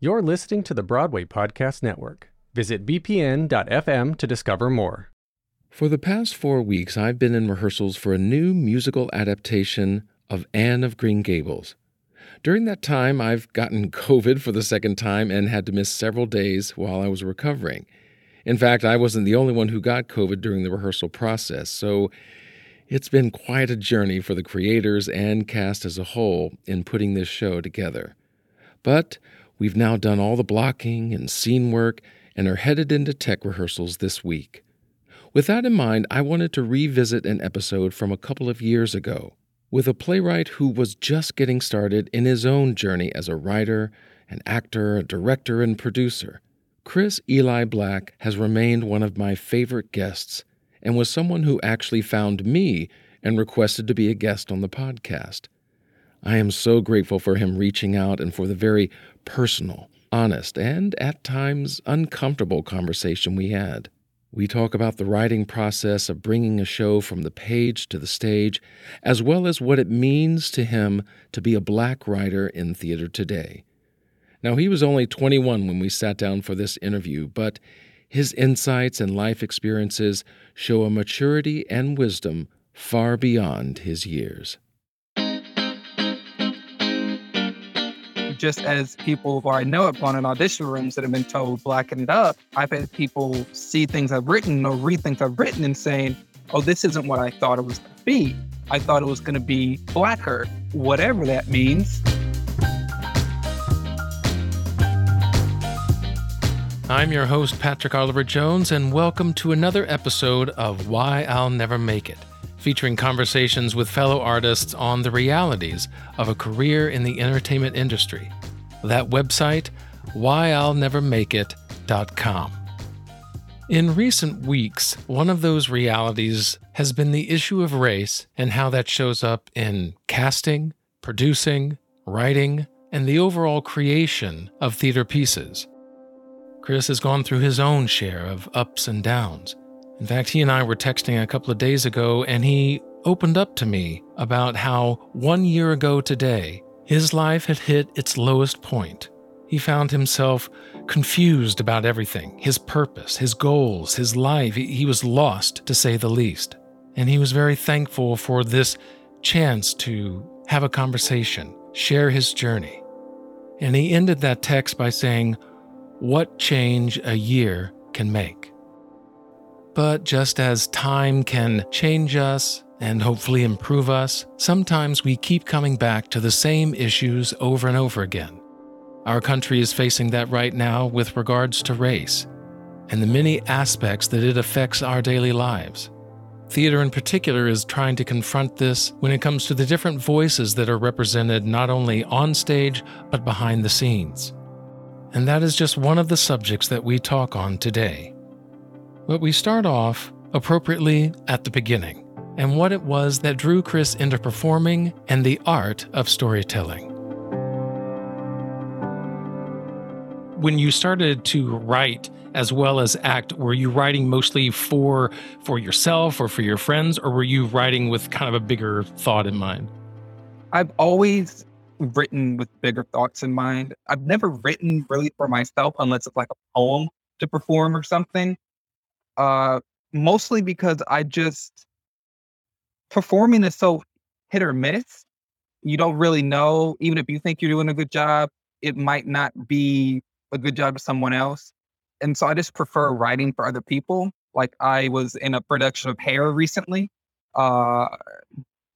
You're listening to the Broadway Podcast Network. Visit bpn.fm to discover more. For the past four weeks, I've been in rehearsals for a new musical adaptation of Anne of Green Gables. During that time, I've gotten COVID for the second time and had to miss several days while I was recovering. In fact, I wasn't the only one who got COVID during the rehearsal process, so it's been quite a journey for the creators and cast as a whole in putting this show together. But we've now done all the blocking and scene work and are headed into tech rehearsals this week. With that in mind, I wanted to revisit an episode from a couple of years ago with a playwright who was just getting started in his own journey as a writer, an actor, a director, and producer. Cris Eli Blak has remained one of my favorite guests and was someone who actually found me and requested to be a guest on the podcast. I am so grateful for him reaching out and for the very personal, honest, and at times uncomfortable conversation we had. We talk about the writing process of bringing a show from the page to the stage, as well as what it means to him to be a black writer in theater today. Now, he was only 21 when we sat down for this interview, but his insights and life experiences show a maturity and wisdom far beyond his years. Just as people who I know have gone in audition rooms that have been told blacken it up, I've had people see things I've written or read things I've written and saying, oh, this isn't what I thought it was going to be. I thought it was going to be blacker, whatever that means. I'm your host, Patrick Oliver Jones, and welcome to another episode of Why I'll Never Make It featuring conversations with fellow artists on the realities of a career in the entertainment industry. That website, whyillnevermakeit.com. In recent weeks, one of those realities has been the issue of race and how that shows up in casting, producing, writing, and the overall creation of theater pieces. Cris has gone through his own share of ups and downs in fact, he and I were texting a couple of days ago, and he opened up to me about how one year ago today, his life had hit its lowest point. He found himself confused about everything his purpose, his goals, his life. He was lost, to say the least. And he was very thankful for this chance to have a conversation, share his journey. And he ended that text by saying, What change a year can make. But just as time can change us and hopefully improve us, sometimes we keep coming back to the same issues over and over again. Our country is facing that right now with regards to race and the many aspects that it affects our daily lives. Theater, in particular, is trying to confront this when it comes to the different voices that are represented not only on stage but behind the scenes. And that is just one of the subjects that we talk on today. But we start off appropriately at the beginning and what it was that drew Cris into performing and the art of storytelling. When you started to write as well as act, were you writing mostly for for yourself or for your friends, or were you writing with kind of a bigger thought in mind? I've always written with bigger thoughts in mind. I've never written really for myself unless it's like a poem to perform or something. Uh, mostly because I just performing is so hit or miss. You don't really know, even if you think you're doing a good job, it might not be a good job to someone else. And so I just prefer writing for other people. Like I was in a production of Hair recently, uh,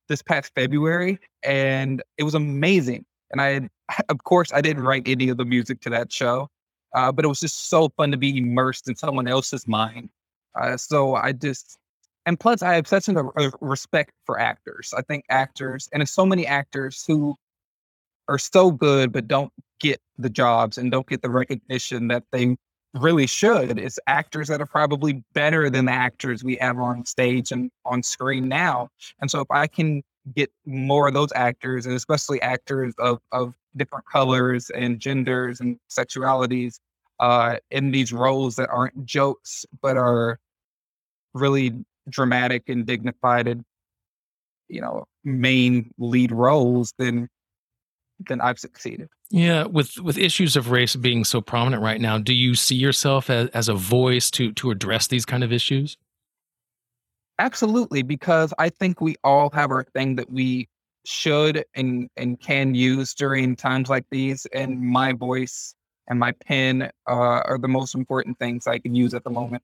this past February, and it was amazing. And I, had, of course, I didn't write any of the music to that show, uh, but it was just so fun to be immersed in someone else's mind uh, so I just, and plus I have such a, a respect for actors. I think actors, and there's so many actors who are so good but don't get the jobs and don't get the recognition that they really should. It's actors that are probably better than the actors we have on stage and on screen now. And so if I can get more of those actors, and especially actors of of different colors and genders and sexualities, uh, in these roles that aren't jokes but are really dramatic and dignified and you know main lead roles, then then I've succeeded. Yeah, with with issues of race being so prominent right now, do you see yourself as, as a voice to to address these kind of issues? Absolutely, because I think we all have our thing that we should and and can use during times like these. And my voice and my pen uh, are the most important things I can use at the moment.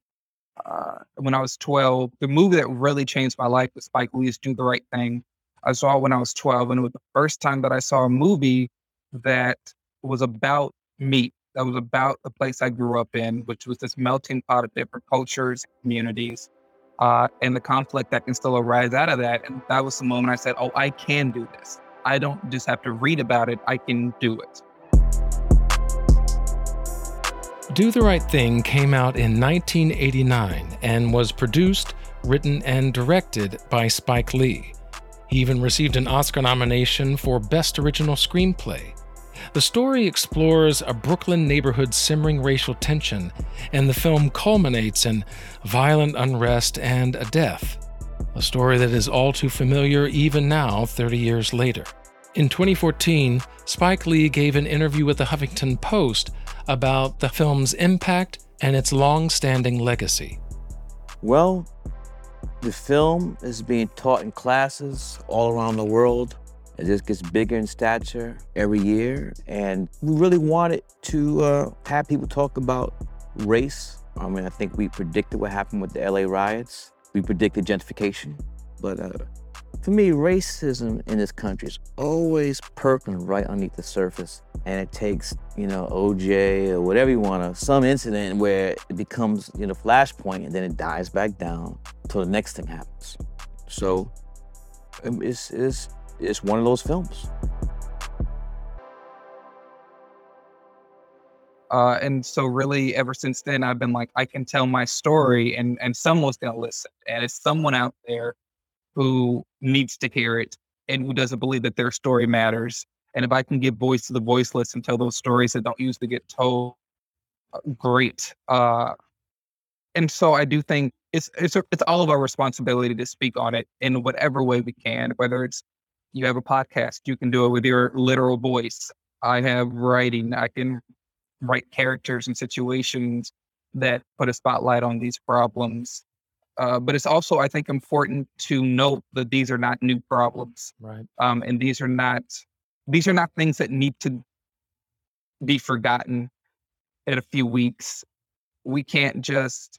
Uh, when I was 12, the movie that really changed my life was Spike Lee's Do the Right Thing. I saw it when I was 12, and it was the first time that I saw a movie that was about me, that was about the place I grew up in, which was this melting pot of different cultures, communities, uh, and the conflict that can still arise out of that. And that was the moment I said, Oh, I can do this. I don't just have to read about it, I can do it. Do the Right Thing came out in 1989 and was produced, written, and directed by Spike Lee. He even received an Oscar nomination for Best Original Screenplay. The story explores a Brooklyn neighborhood simmering racial tension, and the film culminates in violent unrest and a death. A story that is all too familiar even now, 30 years later. In 2014, Spike Lee gave an interview with the Huffington Post about the film's impact and its long standing legacy. Well, the film is being taught in classes all around the world. It just gets bigger in stature every year. And we really wanted to uh, have people talk about race. I mean, I think we predicted what happened with the LA riots. We predicted gentrification. But uh, for me, racism in this country is always perking right underneath the surface. And it takes, you know, OJ or whatever you want to, some incident where it becomes, you know, flashpoint and then it dies back down until the next thing happens. So um, it's, it's, it's one of those films. Uh, and so really ever since then I've been like I can tell my story and and someone's gonna listen. And it's someone out there who needs to hear it and who doesn't believe that their story matters. And if I can give voice to the voiceless and tell those stories that don't usually get told, uh, great. Uh, and so I do think it's it's it's all of our responsibility to speak on it in whatever way we can. Whether it's you have a podcast, you can do it with your literal voice. I have writing. I can write characters and situations that put a spotlight on these problems. Uh, but it's also, I think, important to note that these are not new problems, Right. um, and these are not these are not things that need to be forgotten in a few weeks. We can't just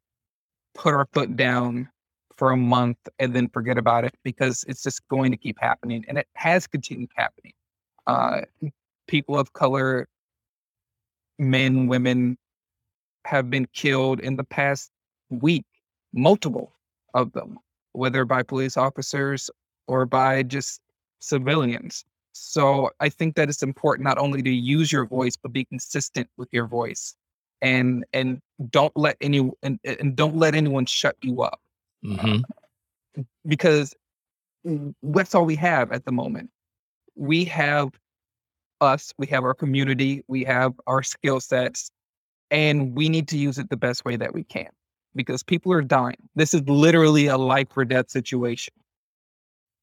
put our foot down for a month and then forget about it because it's just going to keep happening, and it has continued happening. Uh, people of color, men, women, have been killed in the past week multiple of them, whether by police officers or by just civilians. So I think that it's important not only to use your voice, but be consistent with your voice, and and don't let any and, and don't let anyone shut you up hmm because that's all we have at the moment. We have us, we have our community, we have our skill sets, and we need to use it the best way that we can because people are dying. This is literally a life or death situation.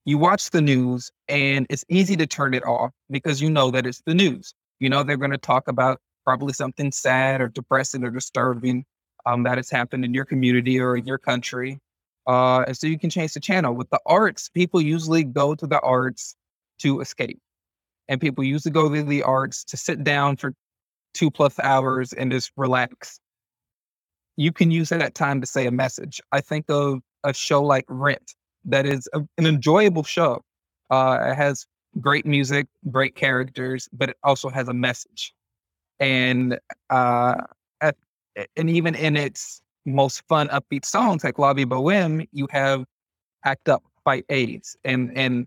You watch the news and it's easy to turn it off because you know that it's the news. You know they're going to talk about probably something sad or depressing or disturbing um, that has happened in your community or in your country. Uh, and so you can change the channel. With the arts, people usually go to the arts to escape. And people usually go to the arts to sit down for two plus hours and just relax. You can use that time to say a message. I think of a show like Rent, that is a, an enjoyable show. Uh, it has great music, great characters, but it also has a message. And uh, at, and even in its most fun, upbeat songs like La Vie Boheme, you have Act Up, Fight AIDS. And, and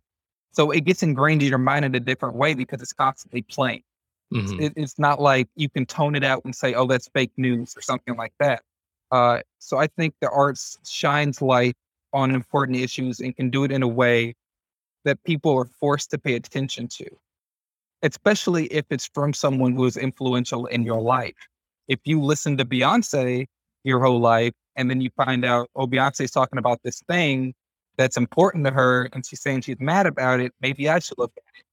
so it gets ingrained in your mind in a different way because it's constantly playing. hmm It, it's not like you can tone it out and say, oh, that's fake news or something like that. Uh, so I think the arts shines light on important issues and can do it in a way that people are forced to pay attention to, especially if it's from someone who is influential in your life. If you listen to Beyonce your whole life and then you find out, oh, Beyonce's talking about this thing that's important to her and she's saying she's mad about it, maybe I should look at it.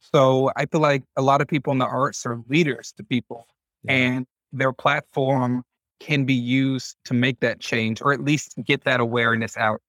So I feel like a lot of people in the arts are leaders to people, yeah. and their platform can be used to make that change or at least get that awareness out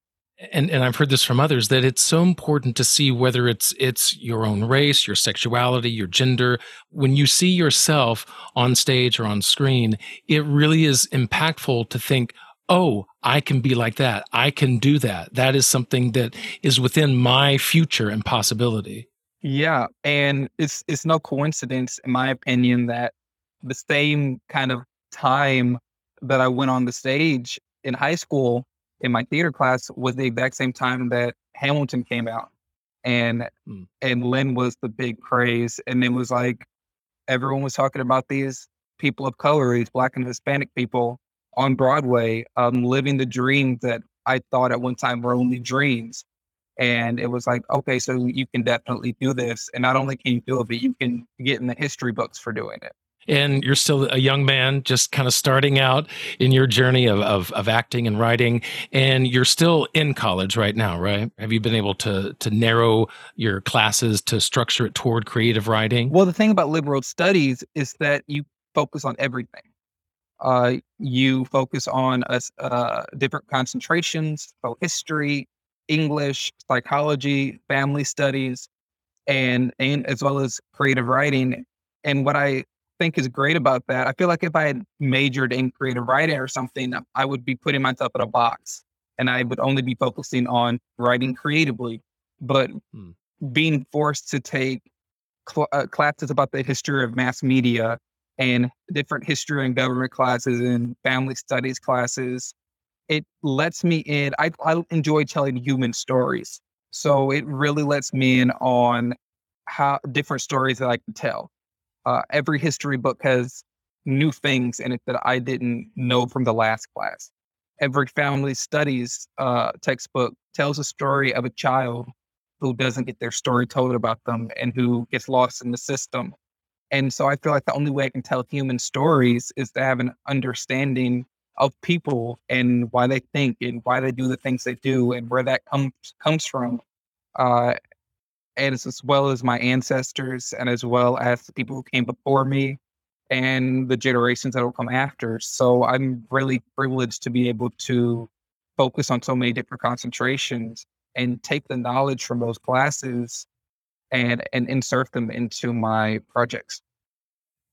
and and I've heard this from others that it's so important to see whether it's it's your own race, your sexuality, your gender. When you see yourself on stage or on screen, it really is impactful to think, "Oh, I can be like that. I can do that. That is something that is within my future and possibility." Yeah, and it's it's no coincidence in my opinion that the same kind of time that I went on the stage in high school in my theater class was the exact same time that Hamilton came out. And mm. and Lin was the big craze. And it was like everyone was talking about these people of color, these black and Hispanic people on Broadway, um, living the dreams that I thought at one time were only dreams. And it was like, okay, so you can definitely do this. And not only can you do it, but you can get in the history books for doing it and you're still a young man just kind of starting out in your journey of, of, of, acting and writing. And you're still in college right now right? Have you been able to to narrow your classes to structure it toward creative writing? Well the thing about liberal studies is that you focus on everything. Uh, you focus on uh, different concentrations so history english psychology family studies and and as well as creative writing. And what i think is great about that. I feel like if I had majored in creative writing or something, I would be putting myself in a box and I would only be focusing on writing creatively. But hmm. being forced to take cl- uh, classes about the history of mass media and different history and government classes and family studies classes, it lets me in. I, I enjoy telling human stories. So it really lets me in on how different stories that I can tell uh, every history book has new things in it that I didn't know from the last class. Every family studies uh, textbook tells a story of a child who doesn't get their story told about them and who gets lost in the system. And so I feel like the only way I can tell human stories is to have an understanding of people and why they think and why they do the things they do and where that comes comes from. Uh, and as well as my ancestors and as well as the people who came before me and the generations that will come after. So I'm really privileged to be able to focus on so many different concentrations and take the knowledge from those classes and and insert them into my projects.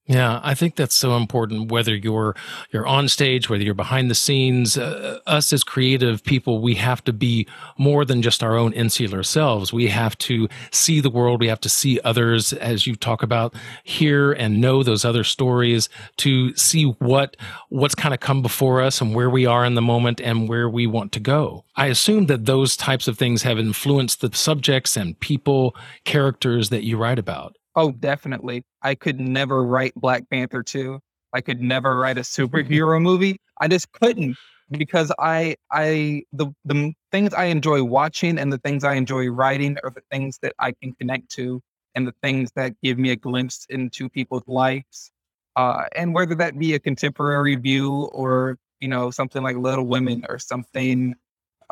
Yeah, I think that's so important. Whether you're you're on stage, whether you're behind the scenes, uh, us as creative people, we have to be more than just our own insular selves. We have to see the world. We have to see others, as you talk about, hear and know those other stories to see what what's kind of come before us and where we are in the moment and where we want to go. I assume that those types of things have influenced the subjects and people, characters that you write about. Oh, definitely. I could never write Black Panther 2. I could never write a superhero movie. I just couldn't because I I the the things I enjoy watching and the things I enjoy writing are the things that I can connect to and the things that give me a glimpse into people's lives. Uh, and whether that be a contemporary view or you know something like Little Women or something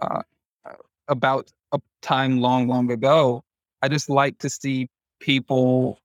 uh, about a time long long ago, I just like to see people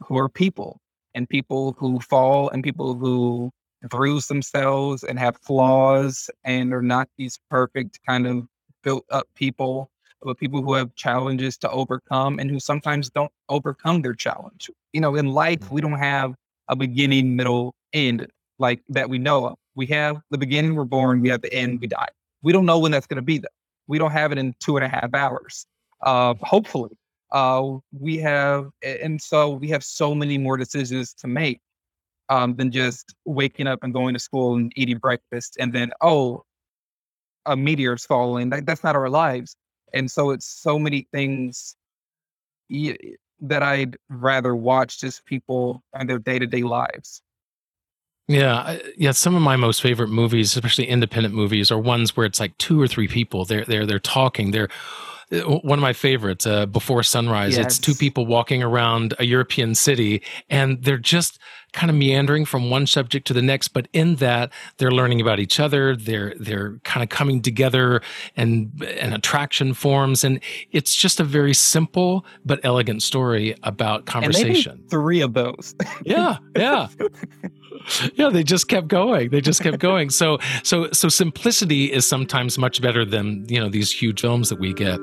who are people and people who fall and people who bruise themselves and have flaws and are not these perfect kind of built up people, but people who have challenges to overcome and who sometimes don't overcome their challenge. You know, in life, we don't have a beginning, middle, end like that we know of. We have the beginning, we're born, we have the end, we die. We don't know when that's going to be, though. We don't have it in two and a half hours. Uh, hopefully, uh, we have, and so we have so many more decisions to make um, than just waking up and going to school and eating breakfast and then, oh, a meteor's falling. That, that's not our lives. And so it's so many things that I'd rather watch just people and their day to day lives. Yeah, yeah. Some of my most favorite movies, especially independent movies, are ones where it's like two or three people. They're they're they're talking. They're one of my favorites, uh, Before Sunrise. Yes. It's two people walking around a European city, and they're just kind of meandering from one subject to the next, but in that they're learning about each other. They're they're kind of coming together and an attraction forms. And it's just a very simple but elegant story about conversation. three of those. yeah, yeah. yeah they just kept going they just kept going so so so simplicity is sometimes much better than you know these huge films that we get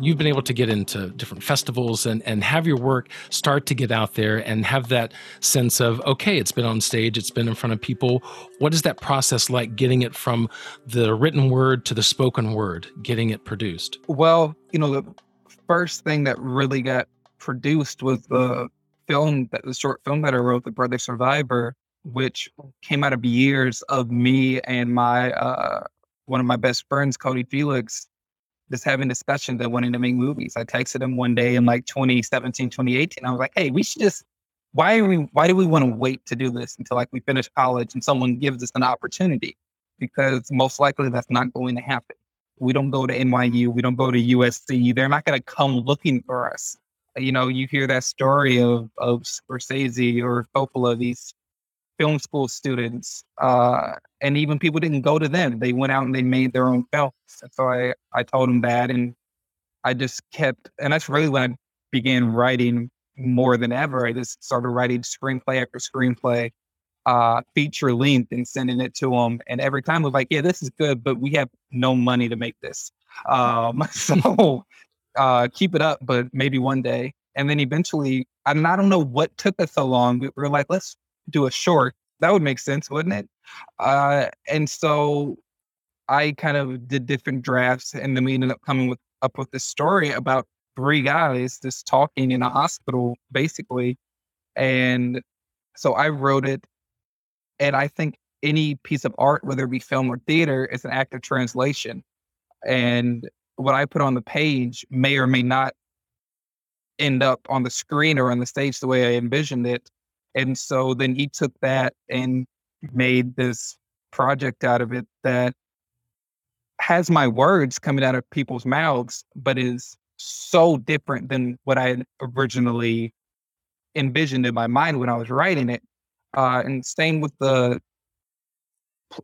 you've been able to get into different festivals and, and have your work start to get out there and have that sense of, okay, it's been on stage, it's been in front of people. What is that process like getting it from the written word to the spoken word, getting it produced? Well, you know, the first thing that really got produced was the film, that the short film that I wrote, The Brother's Survivor, which came out of years of me and my, uh, one of my best friends, Cody Felix, just having discussions and wanting to make movies. I texted him one day in like 2017, 2018. I was like, hey, we should just why are we why do we want to wait to do this until like we finish college and someone gives us an opportunity? Because most likely that's not going to happen. We don't go to NYU, we don't go to USC. They're not gonna come looking for us. You know, you hear that story of of Scorsese or Coppola, these film school students, uh, and even people didn't go to them. They went out and they made their own films. And so I, I told them that, and I just kept, and that's really when I began writing more than ever. I just started writing screenplay after screenplay, uh, feature length, and sending it to them. And every time I was like, "Yeah, this is good, but we have no money to make this. Um, so uh, keep it up, but maybe one day." And then eventually, and I don't know what took us so long, we were like, let's do a short. That would make sense, wouldn't it? Uh, and so I kind of did different drafts, and then we ended up coming with up with this story about three guys just talking in a hospital, basically. And so I wrote it, and I think any piece of art, whether it be film or theater, is an act of translation. And what I put on the page may or may not end up on the screen or on the stage the way I envisioned it. And so then he took that and made this project out of it that has my words coming out of people's mouths, but is so different than what I originally envisioned in my mind when I was writing it. Uh, and same with the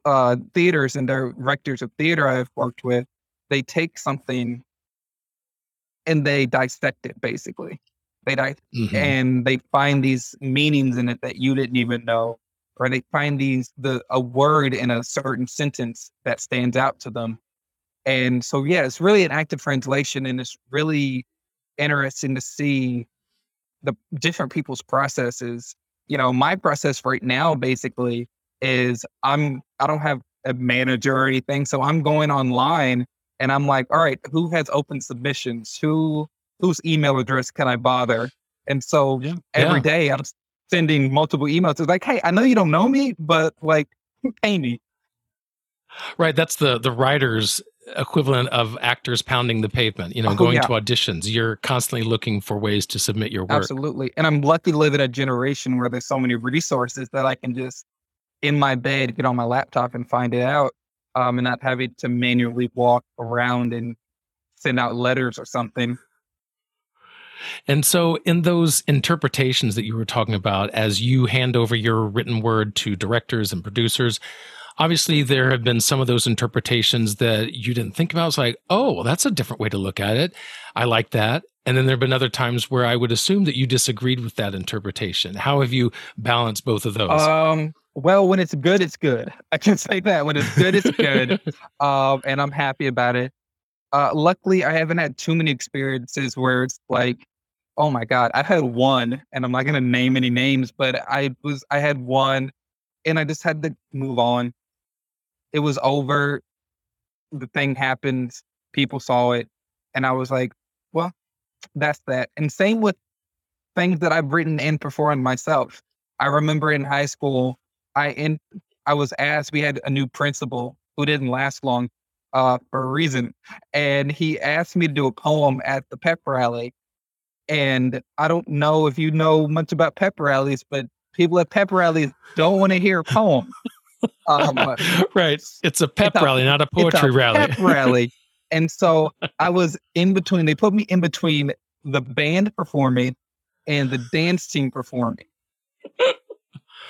uh, theaters and directors of theater I've worked with, they take something and they dissect it basically. They die mm-hmm. and they find these meanings in it that you didn't even know, or they find these the a word in a certain sentence that stands out to them. And so yeah, it's really an act of translation and it's really interesting to see the different people's processes. You know, my process right now basically is I'm I don't have a manager or anything. So I'm going online and I'm like, all right, who has open submissions? Who whose email address can I bother? And so yeah. every yeah. day I'm sending multiple emails. It's like, hey, I know you don't know me, but like, pay me. Right. That's the the writer's equivalent of actors pounding the pavement. You know, oh, going yeah. to auditions. You're constantly looking for ways to submit your work. Absolutely. And I'm lucky to live in a generation where there's so many resources that I can just in my bed get on my laptop and find it out, um, and not having to manually walk around and send out letters or something. And so, in those interpretations that you were talking about, as you hand over your written word to directors and producers, obviously there have been some of those interpretations that you didn't think about. It's like, oh, well, that's a different way to look at it. I like that. And then there have been other times where I would assume that you disagreed with that interpretation. How have you balanced both of those? Um, well, when it's good, it's good. I can say that. When it's good, it's good. um, and I'm happy about it. Uh, luckily, I haven't had too many experiences where it's like, oh my god, I've had one, and I'm not gonna name any names, but I was I had one, and I just had to move on. It was over. The thing happened. People saw it, and I was like, well, that's that. And same with things that I've written and performed myself. I remember in high school, I in I was asked. We had a new principal who didn't last long uh, for a reason. And he asked me to do a poem at the pep rally. And I don't know if you know much about pep rallies, but people at pep rallies don't want to hear a poem. Um, right. It's a pep it's rally, a, not a poetry a rally. Pep rally. And so I was in between, they put me in between the band performing and the dance team performing,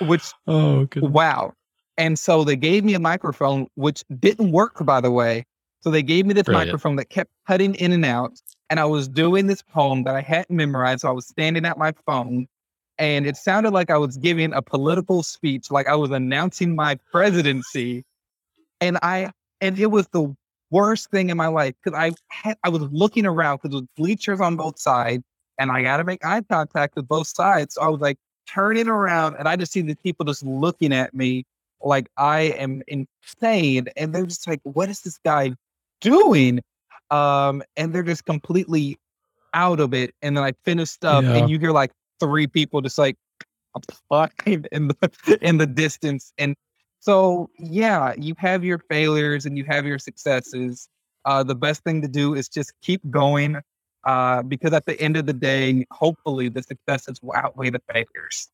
which, Oh, good. wow. And so they gave me a microphone, which didn't work, by the way. So they gave me this Brilliant. microphone that kept cutting in and out. And I was doing this poem that I hadn't memorized. So I was standing at my phone and it sounded like I was giving a political speech, like I was announcing my presidency. And I, and it was the worst thing in my life because I had, I was looking around because there was bleachers on both sides and I got to make eye contact with both sides. So I was like turning around and I just see the people just looking at me like I am insane. And they're just like, what is this guy doing? Um, and they're just completely out of it. And then I finished up Yeah. and you hear like three people just like applying in the in the distance. And so yeah, you have your failures and you have your successes. Uh, the best thing to do is just keep going. Uh, because at the end of the day, hopefully the successes will outweigh the failures.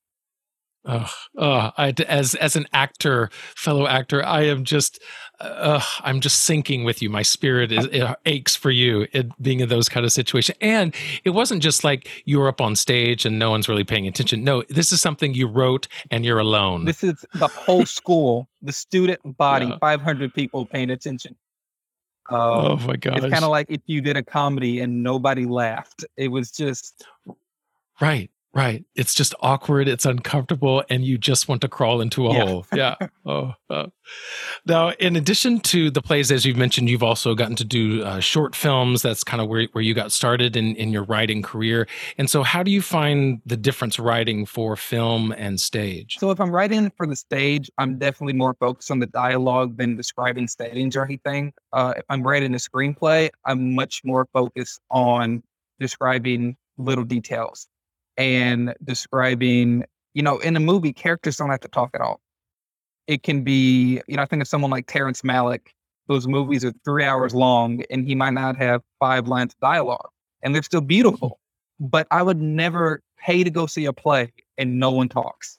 Oh, oh, I, as as an actor, fellow actor, I am just, uh, I'm just sinking with you. My spirit is it aches for you it, being in those kind of situations. And it wasn't just like you're up on stage and no one's really paying attention. No, this is something you wrote and you're alone. This is the whole school, the student body, Yeah. 500 people paying attention. Um, oh my god! it's kind of like if you did a comedy and nobody laughed. It was just Right, right. It's just awkward. It's uncomfortable, and you just want to crawl into a Yeah. hole. Yeah. Oh, oh. Now, in addition to the plays, as you've mentioned, you've also gotten to do uh, short films. That's kind of where, where you got started in, in your writing career. And so, how do you find the difference writing for film and stage? so. If I'm writing for the stage, I'm definitely more focused on the dialogue than describing settings or anything. Uh, if I'm writing a screenplay, I'm much more focused on describing little details and describing. You know, in a movie, characters don't have to talk at all. It can be, you know, I think of someone like Terrence Malick. Those movies are three hours long, and he might not have five lines of dialogue, and they're still beautiful. But I would never pay to go see a play and no one talks.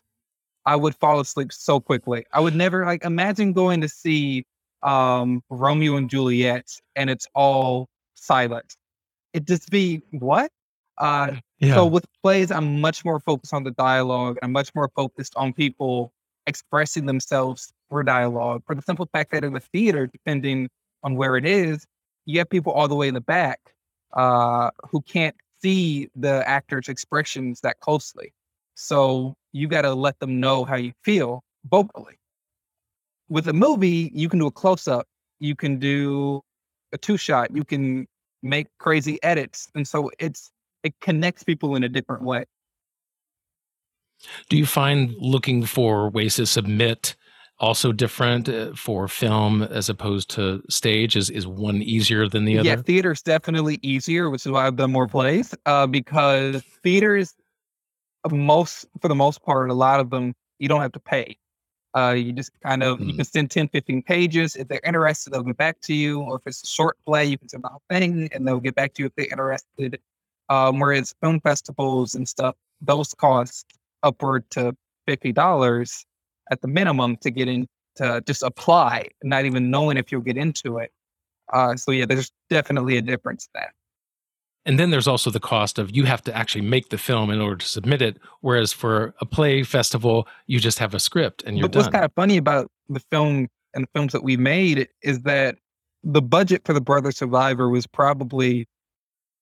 I would fall asleep so quickly. I would never like imagine going to see um Romeo and Juliet and it's all silent. It just be what? Uh Yeah. so with plays, I'm much more focused on the dialogue. I'm much more focused on people expressing themselves through dialogue. For the simple fact that in the theater, depending on where it is, you have people all the way in the back uh, who can't see the actor's expressions that closely. So you got to let them know how you feel vocally. With a movie, you can do a close up, you can do a two shot, you can make crazy edits, and so it's it connects people in a different way. do you find looking for ways to submit also different uh, for film as opposed to stage? Is, is one easier than the other? Yeah, theater's definitely easier, which is why I've done more plays. Uh, because theaters, uh, most for the most part, a lot of them you don't have to pay. Uh, you just kind of you Mm. can send 10, 15 pages. If they're interested, they'll get back to you. Or if it's a short play, you can send the whole thing, and they'll get back to you if they're interested. Um, whereas film festivals and stuff, those cost upward to fifty dollars at the minimum to get in to just apply, not even knowing if you'll get into it. Uh, so yeah, there's definitely a difference there. And then there's also the cost of you have to actually make the film in order to submit it. Whereas for a play festival, you just have a script and you're But what's done. kind of funny about the film and the films that we made is that the budget for the Brother's Survivor was probably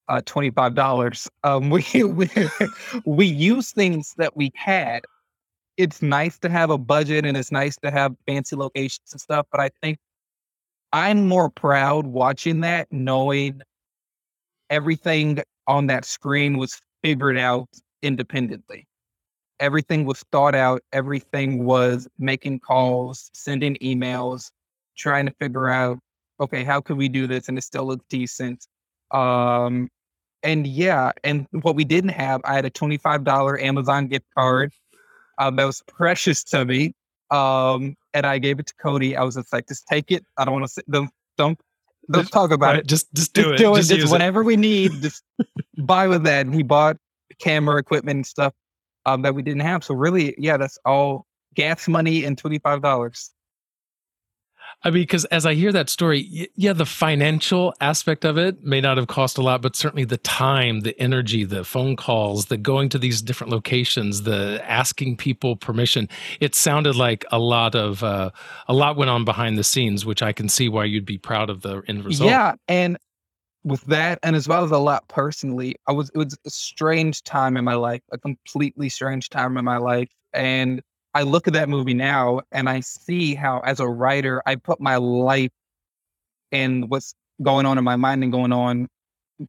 uh, twenty five dollars. Um, we we we use things that we had. It's nice to have a budget and it's nice to have fancy locations and stuff, but I think I'm more proud watching that, knowing everything on that screen was figured out independently. Everything was thought out. Everything was making calls, sending emails, trying to figure out, okay, how could we do this and it still look decent? Um, and yeah, and what we didn't have, I had a $25 Amazon gift card um, that was precious to me. Um, and I gave it to Cody. I was just like, just take it. I don't want to don't don't don't Just- talk about Right, it. just just do Just it. do it. Just Just use it. we need, just buy with that. And he bought camera equipment and stuff um, that we didn't have. So really, yeah, that's all gas money and twenty five dollars. I mean, because as I hear that story, yeah, the financial aspect of it may not have cost a lot, but certainly the time, the energy, the phone calls, the going to these different locations, the asking people permission. It sounded like a lot of uh, a lot went on behind the scenes, which I can see why you'd be proud of the end result. Yeah, and with that, and as well as a lot personally, I was it was a strange time in my life, a completely strange time in my life, and I look at that movie now and I see how, as a writer, I put my life and what's going on in my mind and going on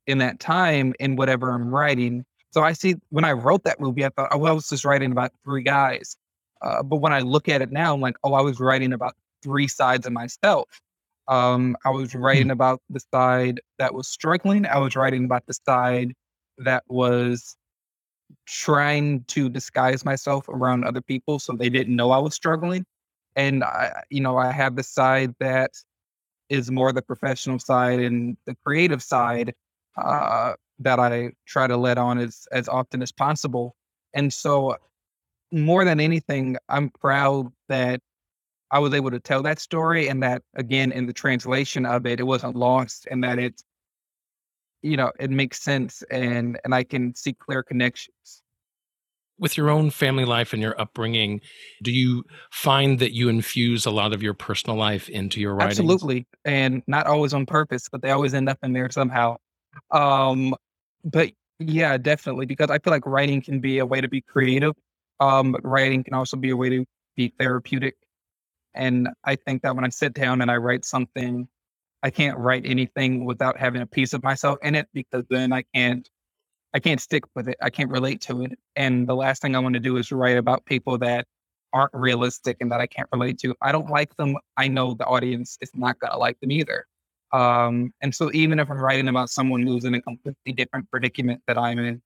in that time in whatever I'm writing. So I see when I wrote that movie, I thought, oh, I was just writing about three guys. Uh, but when I look at it now, I'm like, oh, I was writing about three sides of myself. Um, I was writing mm-hmm. about the side that was struggling. I was writing about the side that was trying to disguise myself around other people so they didn't know I was struggling. And I, you know, I have the side that is more the professional side and the creative side uh, that I try to let on as as often as possible. And so, more than anything, I'm proud that I was able to tell that story, and that again, in the translation of it, it wasn't lost, and that it you know, it makes sense and and I can see clear connections. With your own family life and your upbringing, do you find that you infuse a lot of your personal life into your writing? Absolutely. And not always on purpose, but they always end up in there somehow. Um, but yeah, definitely, because I feel like writing can be a way to be creative. Um, but writing can also be a way to be therapeutic. And I think that when I sit down and I write something I can't write anything without having a piece of myself in it because then I can't I can't stick with it. I can't relate to it. And the last thing I want to do is write about people that aren't realistic and that I can't relate to. I don't like them. I know the audience is not gonna like them either. Um, and so even if I'm writing about someone who's in a completely different predicament that I'm in,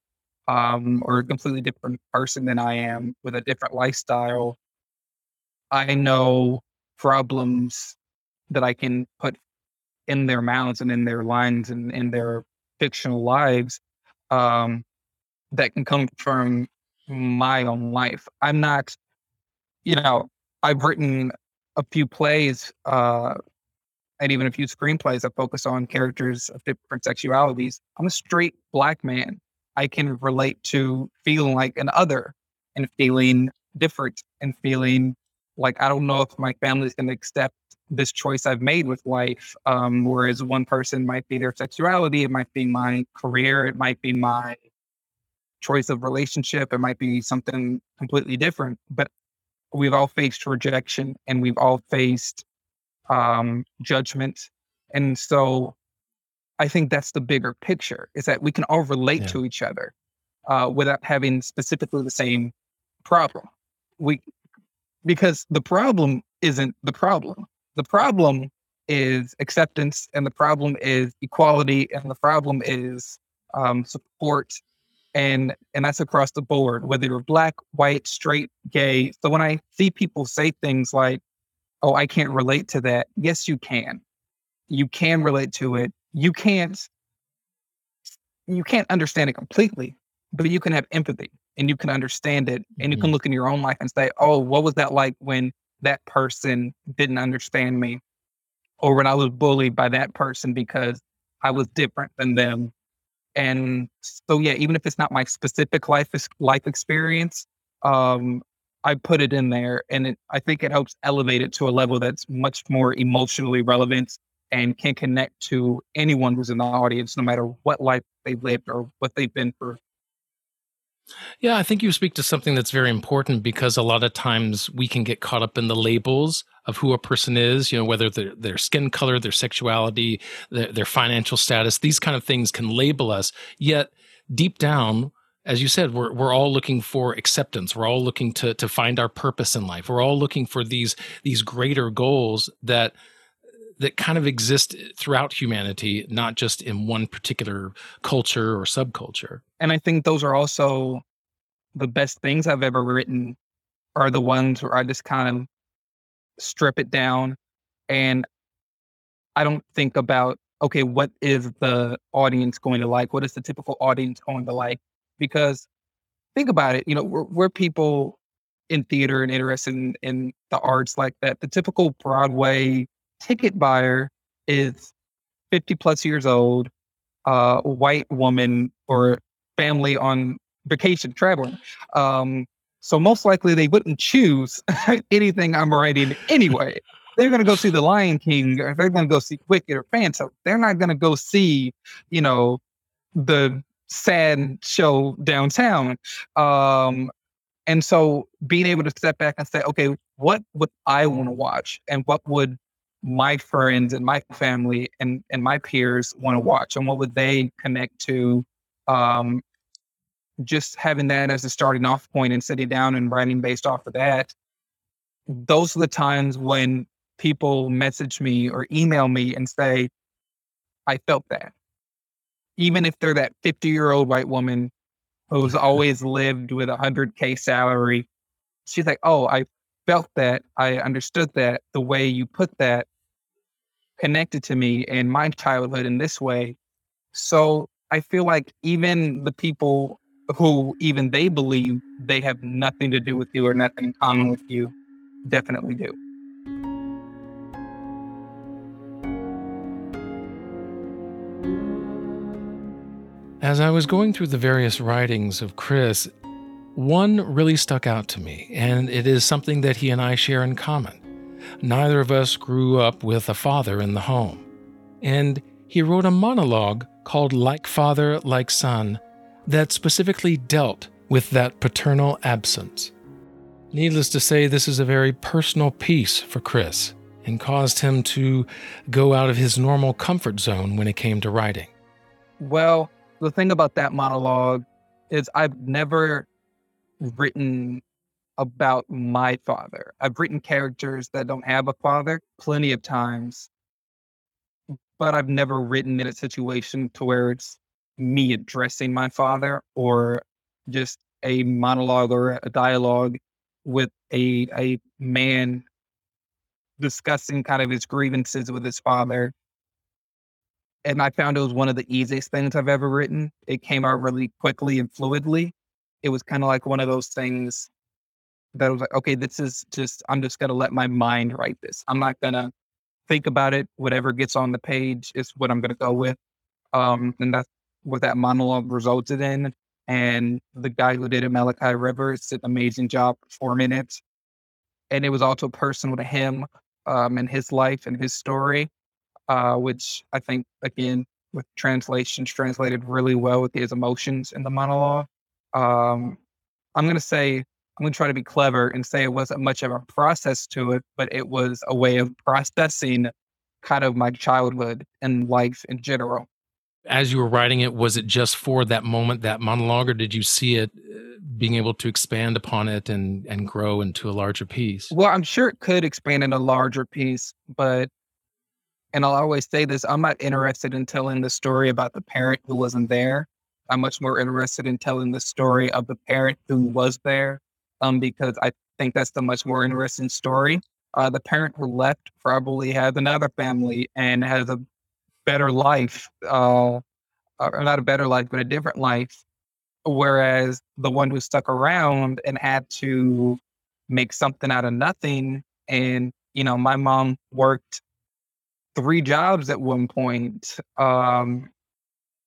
um, or a completely different person than I am with a different lifestyle, I know problems that I can put in their mouths and in their lines and in their fictional lives um, that can come from my own life. I'm not, you know, I've written a few plays uh, and even a few screenplays that focus on characters of different sexualities. I'm a straight black man. I can relate to feeling like an other and feeling different and feeling like I don't know if my family's going to accept this choice I've made with life. Um, whereas one person might be their sexuality, it might be my career, it might be my choice of relationship, it might be something completely different. But we've all faced rejection and we've all faced um, judgment. And so I think that's the bigger picture is that we can all relate yeah. to each other uh, without having specifically the same problem. We because the problem isn't the problem. The problem is acceptance, and the problem is equality, and the problem is um, support, and and that's across the board, whether you're black, white, straight, gay. So when I see people say things like, "Oh, I can't relate to that," yes, you can. You can relate to it. You can't. You can't understand it completely, but you can have empathy and you can understand it, and you can mm-hmm. look in your own life and say, "Oh, what was that like when that person didn't understand me or when I was bullied by that person because I was different than them. And so, yeah, even if it's not my specific life life experience, um, I put it in there, and it, I think it helps elevate it to a level that's much more emotionally relevant and can connect to anyone who's in the audience, no matter what life they've lived or what they've been through. Yeah, I think you speak to something that's very important because a lot of times we can get caught up in the labels of who a person is, you know, whether their, their skin color, their sexuality, their, their financial status, these kind of things can label us. Yet deep down, as you said, we're we're all looking for acceptance. We're all looking to to find our purpose in life. We're all looking for these these greater goals that that kind of exist throughout humanity, not just in one particular culture or subculture. And I think those are also the best things I've ever written are the ones where I just kind of strip it down and I don't think about, okay, what is the audience going to like? What is the typical audience going to like? Because think about it, you know, we're, we're people in theater and interested in, in the arts like that. The typical Broadway ticket buyer is 50 plus years old, uh, white woman or family on vacation traveling. Um, so most likely they wouldn't choose anything I'm writing anyway. They're going to go see The Lion King, or they're going to go see Wicked or Phantom. They're not going to go see, you know, the sad show downtown. Um, and so being able to step back and say, okay, what would I want to watch, and what would my friends and my family and and my peers want to watch, and what would they connect to? Um, just having that as a starting off point and sitting down and writing based off of that. Those are the times when people message me or email me and say, I felt that. Even if they're that 50 year old white woman who's always lived with a 100K salary, she's like, Oh, I felt that. I understood that. The way you put that connected to me and my childhood in this way. So I feel like even the people who even they believe they have nothing to do with you or nothing in common with you definitely do. As I was going through the various writings of Cris, one really stuck out to me, and it is something that he and I share in common. Neither of us grew up with a father in the home. And he wrote a monologue called Like Father, Like Son that specifically dealt with that paternal absence. Needless to say, this is a very personal piece for Cris and caused him to go out of his normal comfort zone when it came to writing. Well, the thing about that monologue is I've never written about my father. I've written characters that don't have a father plenty of times, but I've never written in a situation to where it's me addressing my father or just a monologue or a dialogue with a a man discussing kind of his grievances with his father and I found it was one of the easiest things I've ever written. It came out really quickly and fluidly. It was kind of like one of those things that was like, okay, this is just, I'm just going to let my mind write this. I'm not going to think about it. Whatever gets on the page is what I'm going to go with. Um, and that's what that monologue resulted in. And the guy who did it, Malachi Rivers, did an amazing job performing it. And it was also personal to him um, and his life and his story uh, which I think again with translations translated really well with his emotions in the monologue. Um, I'm gonna say I'm gonna try to be clever and say it wasn't much of a process to it, but it was a way of processing kind of my childhood and life in general. As you were writing it, was it just for that moment, that monologue, or did you see it uh, being able to expand upon it and and grow into a larger piece? Well, I'm sure it could expand in a larger piece, but and I'll always say this I'm not interested in telling the story about the parent who wasn't there. I'm much more interested in telling the story of the parent who was there um, because I think that's the much more interesting story. Uh, the parent who left probably has another family and has a better life, uh, or not a better life, but a different life. Whereas the one who stuck around and had to make something out of nothing. And, you know, my mom worked three jobs at one point. Um,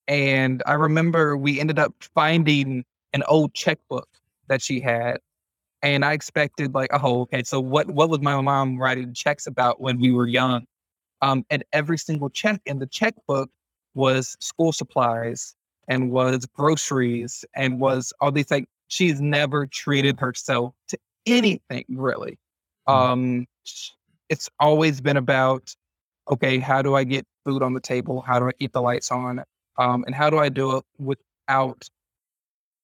and I remember we ended up finding an old checkbook that she had. And I expected like, oh, okay, so what what was my mom writing checks about when we were young? Um, and every single check in the checkbook was school supplies and was groceries and was all these like she's never treated herself to anything really. Mm. Um, it's always been about okay, how do I get food on the table? How do I keep the lights on? Um, and how do I do it without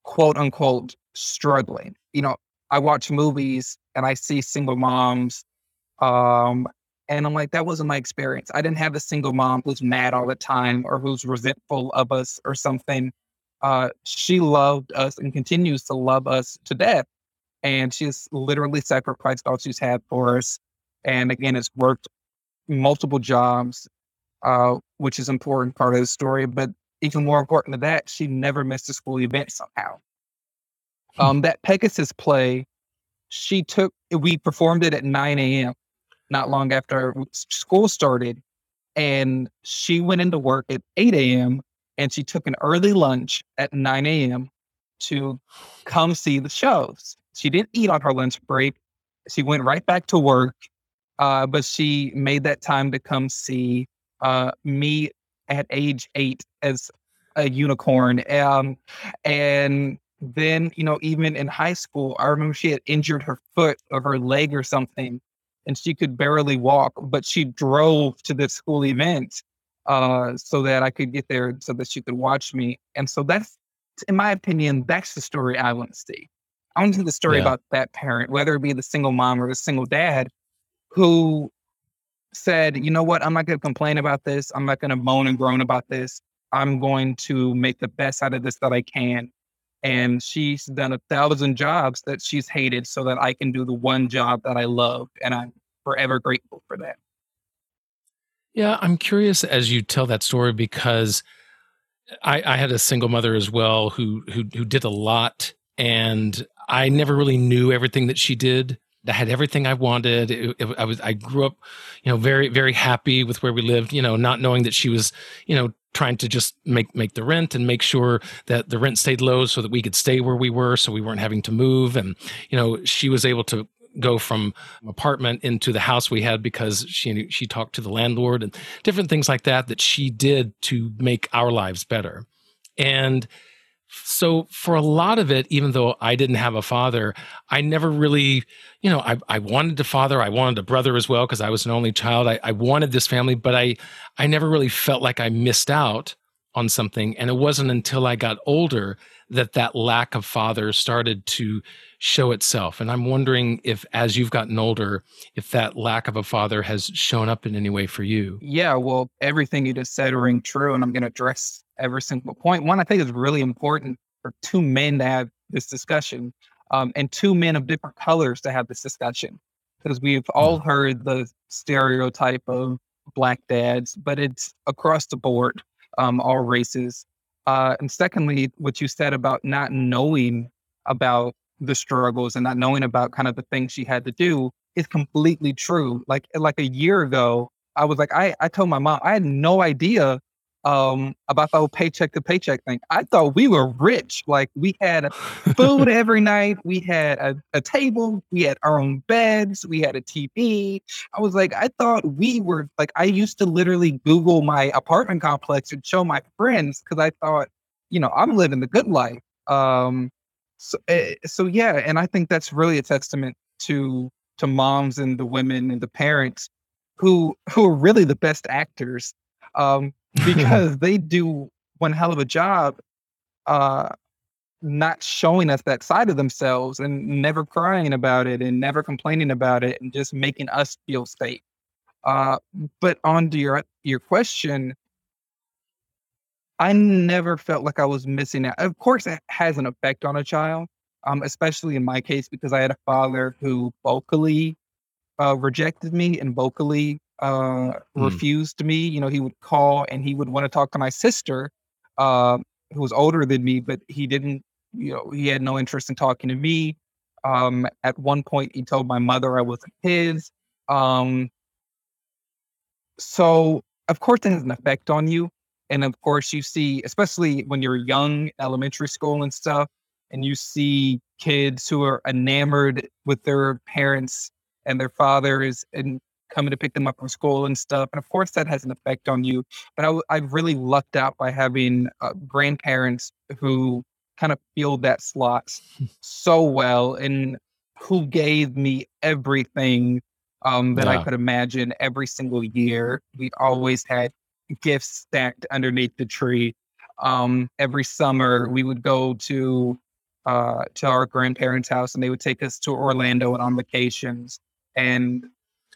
quote unquote struggling? You know, I watch movies and I see single moms. Um, and I'm like, that wasn't my experience. I didn't have a single mom who's mad all the time or who's resentful of us or something. Uh, she loved us and continues to love us to death. And she's literally sacrificed all she's had for us. And again, it's worked multiple jobs, uh, which is important part of the story. But even more important than that, she never missed a school event somehow. Um, that Pegasus play, she took, we performed it at 9 a.m. not long after school started. And she went into work at 8 a.m. and she took an early lunch at 9 a.m. to come see the shows. She didn't eat on her lunch break. She went right back to work, uh, but she made that time to come see uh, me at age eight as a unicorn. Um, and then, you know, even in high school, I remember she had injured her foot or her leg or something, and she could barely walk, but she drove to the school event uh, so that I could get there so that she could watch me. And so that's, in my opinion, that's the story I want to see. I want to see the story Yeah. about that parent, whether it be the single mom or the single dad, who said, you know what, I'm not going to complain about this. I'm not going to moan and groan about this. I'm going to make the best out of this that I can. And she's done a thousand jobs that she's hated so that I can do the one job that I love. And I'm forever grateful for that. Yeah, I'm curious as you tell that story because I, I had a single mother as well who who who did a lot, and I never really knew everything that she did. I had everything I wanted. It- it- I was I grew up, you know, very very happy with where we lived. You know, not knowing that she was, you know, trying to just make make the rent and make sure that the rent stayed low so that we could stay where we were, so we weren't having to move. And you know, she was able to go from apartment into the house we had because she she talked to the landlord and different things like that that she did to make our lives better. And so for a lot of it, even though I didn't have a father, I never really, you know, I, I wanted a father. I wanted a brother as well because I was an only child. I, I wanted this family, but I I never really felt like I missed out on something. And it wasn't until I got older that that lack of father started to show itself. And I'm wondering if, as you've gotten older, if that lack of a father has shown up in any way for you. Yeah, well, everything you just said ring true, and I'm going to address every single point. One, I think is really important for two men to have this discussion, um, and two men of different colors to have this discussion, because we've all heard the stereotype of black dads, but it's across the board, um, all races. Uh, and secondly, what you said about not knowing about the struggles and not knowing about kind of the things she had to do is completely true. Like like a year ago, I was like, I, I told my mom, I had no idea um, about the whole paycheck to paycheck thing. I thought we were rich. Like we had food every night, we had a, a table, we had our own beds, we had a TV. I was like, I thought we were like, I used to literally Google my apartment complex and show my friends because I thought, you know, I'm living the good life. Um, so, eh, so yeah, and I think that's really a testament to to moms and the women and the parents who who are really the best actors um, because they do one hell of a job uh, not showing us that side of themselves and never crying about it and never complaining about it and just making us feel safe. Uh, but on to your your question, I never felt like I was missing out. Of course, it has an effect on a child, um, especially in my case because I had a father who vocally uh, rejected me and vocally uh, Mm. refused me. You know, he would call and he would want to talk to my sister, uh, who was older than me, but he didn't. You know, he had no interest in talking to me. Um, at one point, he told my mother I wasn't his. Um, so, of course, it has an effect on you. And of course, you see, especially when you're young, elementary school and stuff, and you see kids who are enamored with their parents and their fathers and coming to pick them up from school and stuff. And of course, that has an effect on you. But I, I really lucked out by having uh, grandparents who kind of filled that slot so well and who gave me everything um, that Yeah. I could imagine every single year. We always had gifts stacked underneath the tree. Um, every summer, we would go to uh, to our grandparents' house, and they would take us to Orlando and on vacations. And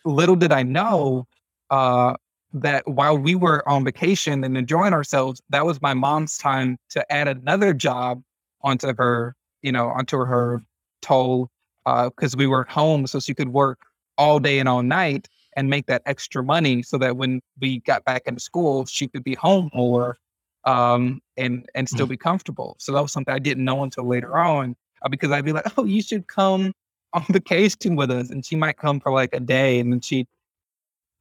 little did I know uh, that while we were on vacation and enjoying ourselves, that was my mom's time to add another job onto her, you know, onto her toll because we were at home, so she could work all day and all night and make that extra money, so that when we got back into school, she could be home more um, and and still be comfortable. So that was something I didn't know until later on uh, because I'd be like, oh, you should come on the vacation with us, and she might come for like a day, and then she'd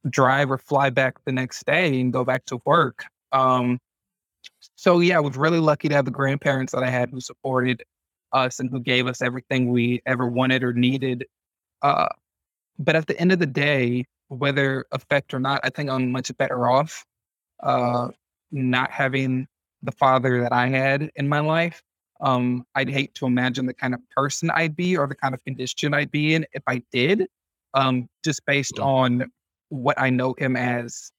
drive or fly back the next day and go back to work. Um, so yeah, I was really lucky to have the grandparents that I had who supported us and who gave us everything we ever wanted or needed. Uh, but at the end of the day, whether effect or not, I think I'm much better off uh, not having the father that I had in my life. Um, I'd hate to imagine the kind of person I'd be or the kind of condition I'd be in if I did, um, just based mm. on what I know him as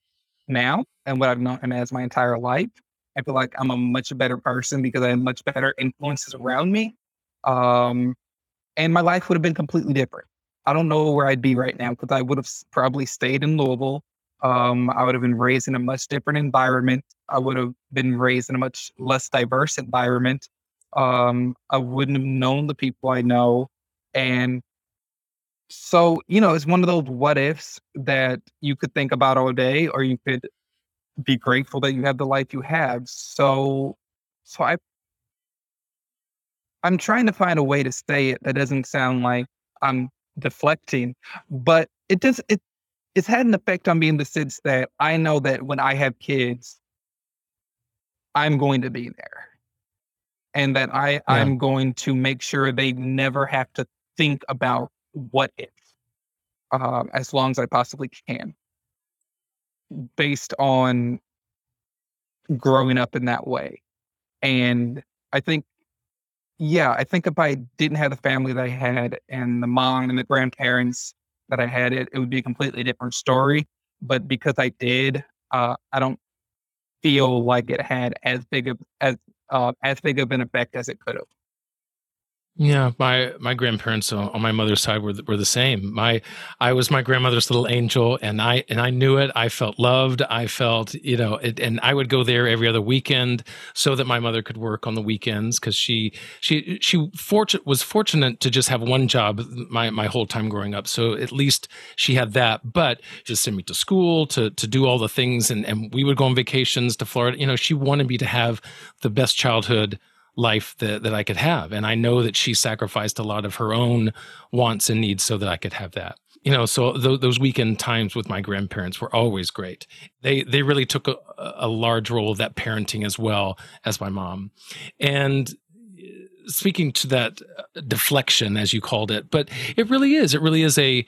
now and what I've known him as my entire life. I feel like I'm a much better person because I have much better influences around me. Um, and my life would have been completely different. I don't know where I'd be right now because I would have probably stayed in Louisville. Um, I would have been raised in a much different environment. I would have been raised in a much less diverse environment. Um, I wouldn't have known the people I know. And so, you know, it's one of those what ifs that you could think about all day, or you could be grateful that you have the life you have. So, so I, I'm trying to find a way to say it that doesn't sound like I'm deflecting, but it does. It it's had an effect on me in the sense that I know that when I have kids, I'm going to be there, and that I yeah. I'm going to make sure they never have to think about what if, uh, as long as I possibly can, based on growing up in that way. And I think, yeah, I think if I didn't have the family that I had and the mom and the grandparents that I had, it, it would be a completely different story. But because I did, uh, I don't feel like it had as big of as uh, as big of an effect as it could have. Yeah, my my grandparents on my mother's side were were the same. My I was my grandmother's little angel, and I and I knew it. I felt loved. I felt you know, it, and I would go there every other weekend so that my mother could work on the weekends because she she she fortunate was fortunate to just have one job my my whole time growing up. So at least she had that. But just send me to school to to do all the things, and and we would go on vacations to Florida. You know, she wanted me to have the best childhood life that, that I could have. And I know that she sacrificed a lot of her own wants and needs so that I could have that. You know, so th- those weekend times with my grandparents were always great. They they really took a, a large role of that parenting as well as my mom. And uh, speaking to that uh, deflection, as you called it, but it really is. It really is a.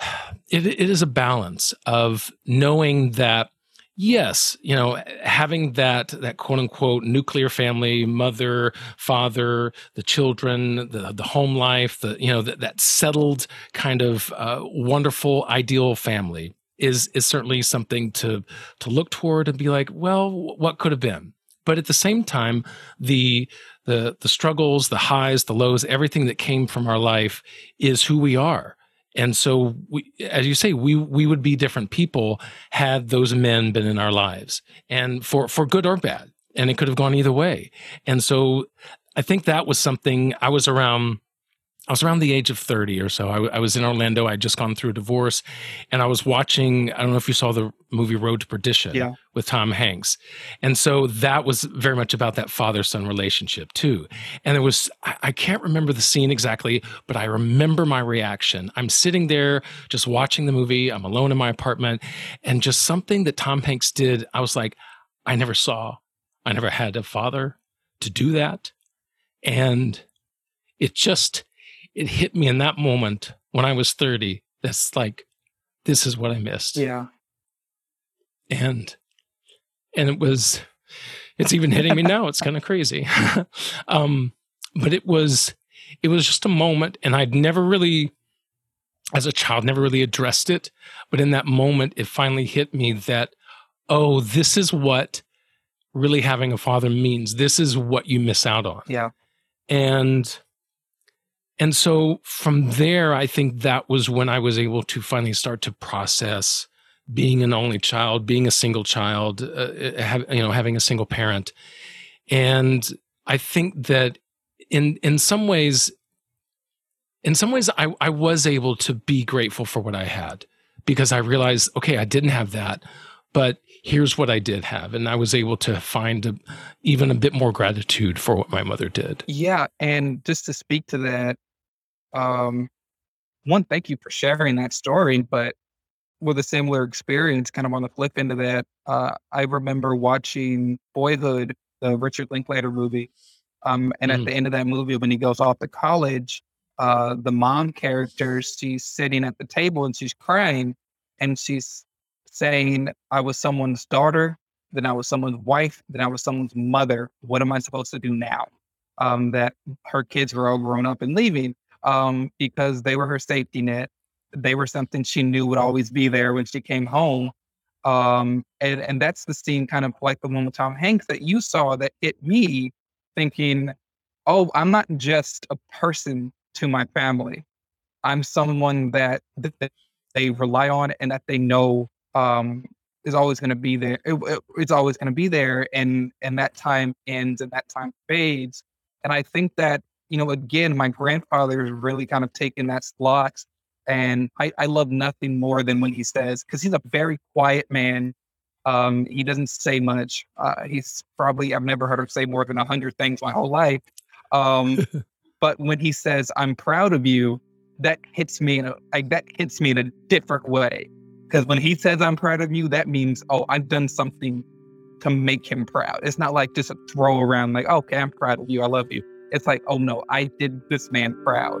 It, it is a balance of knowing that yes you know having that that quote unquote nuclear family mother father the children the the home life the you know that, that settled kind of uh, wonderful ideal family is is certainly something to to look toward and be like well what could have been? But at the same time the the the struggles the highs the lows everything that came from our life is who we are and so, we, as you say, we we would be different people had those men been in our lives, and for for good or bad, and it could have gone either way. And so, I think that was something I was around I was around the age of 30 or so. I, I, was in Orlando. I had just gone through a divorce and I was watching, I don't know if you saw the movie Road to Perdition yeah. with Tom Hanks. And so that was very much about that father son relationship too. And it was, I, I can't remember the scene exactly, but I remember my reaction. I'm sitting there just watching the movie. I'm alone in my apartment and just something that Tom Hanks did. I was like, I never saw, I never had a father to do that. And it just, it hit me in that moment when I was 30. That's like, this is what I missed. Yeah. And, and it was, it's even hitting me now. It's kind of crazy. um, but it was, it was just a moment and I'd never really, as a child, never really addressed it. But in that moment, it finally hit me that, oh, this is what really having a father means. This is what you miss out on. Yeah. And and so from there, I think that was when I was able to finally start to process being an only child, being a single child, uh, uh have, you know, having a single parent. And I think that in in some ways, in some ways, I, I was able to be grateful for what I had because I realized, okay, I didn't have that, but here's what I did have. And I was able to find a, even a bit more gratitude for what my mother did. Yeah. And just to speak to that, um, one, thank you for sharing that story. But with a similar experience, kind of on the flip end of that. Uh, I remember watching Boyhood, the Richard Linklater movie. Um, and mm. at the end of that movie, when he goes off to college, uh, the mom character, she's sitting at the table and she's crying and she's saying, I was someone's daughter, then I was someone's wife, then I was someone's mother. What am I supposed to do now? Um, that her kids were all grown up and leaving um, because they were her safety net. They were something she knew would always be there when she came home. Um, and, and that's the scene, kind of like the one with Tom Hanks that you saw that hit me thinking, oh, I'm not just a person to my family. I'm someone that, that they rely on and that they know um, is always going to be there. It, it, it's always going to be there, and and that time ends and that time fades. And I think that you know, again, my grandfather is really kind of taken that slot, and I, I love nothing more than when he says because he's a very quiet man. Um, he doesn't say much. Uh, he's probably I've never heard him say more than a hundred things my whole life. Um, but when he says "I'm proud of you," that hits me in a like that hits me in a different way because when he says, I'm proud of you, that means, oh, I've done something to make him proud. It's not like just a throw around, like, okay, I'm proud of you. I love you. It's like, oh no, I did this man proud.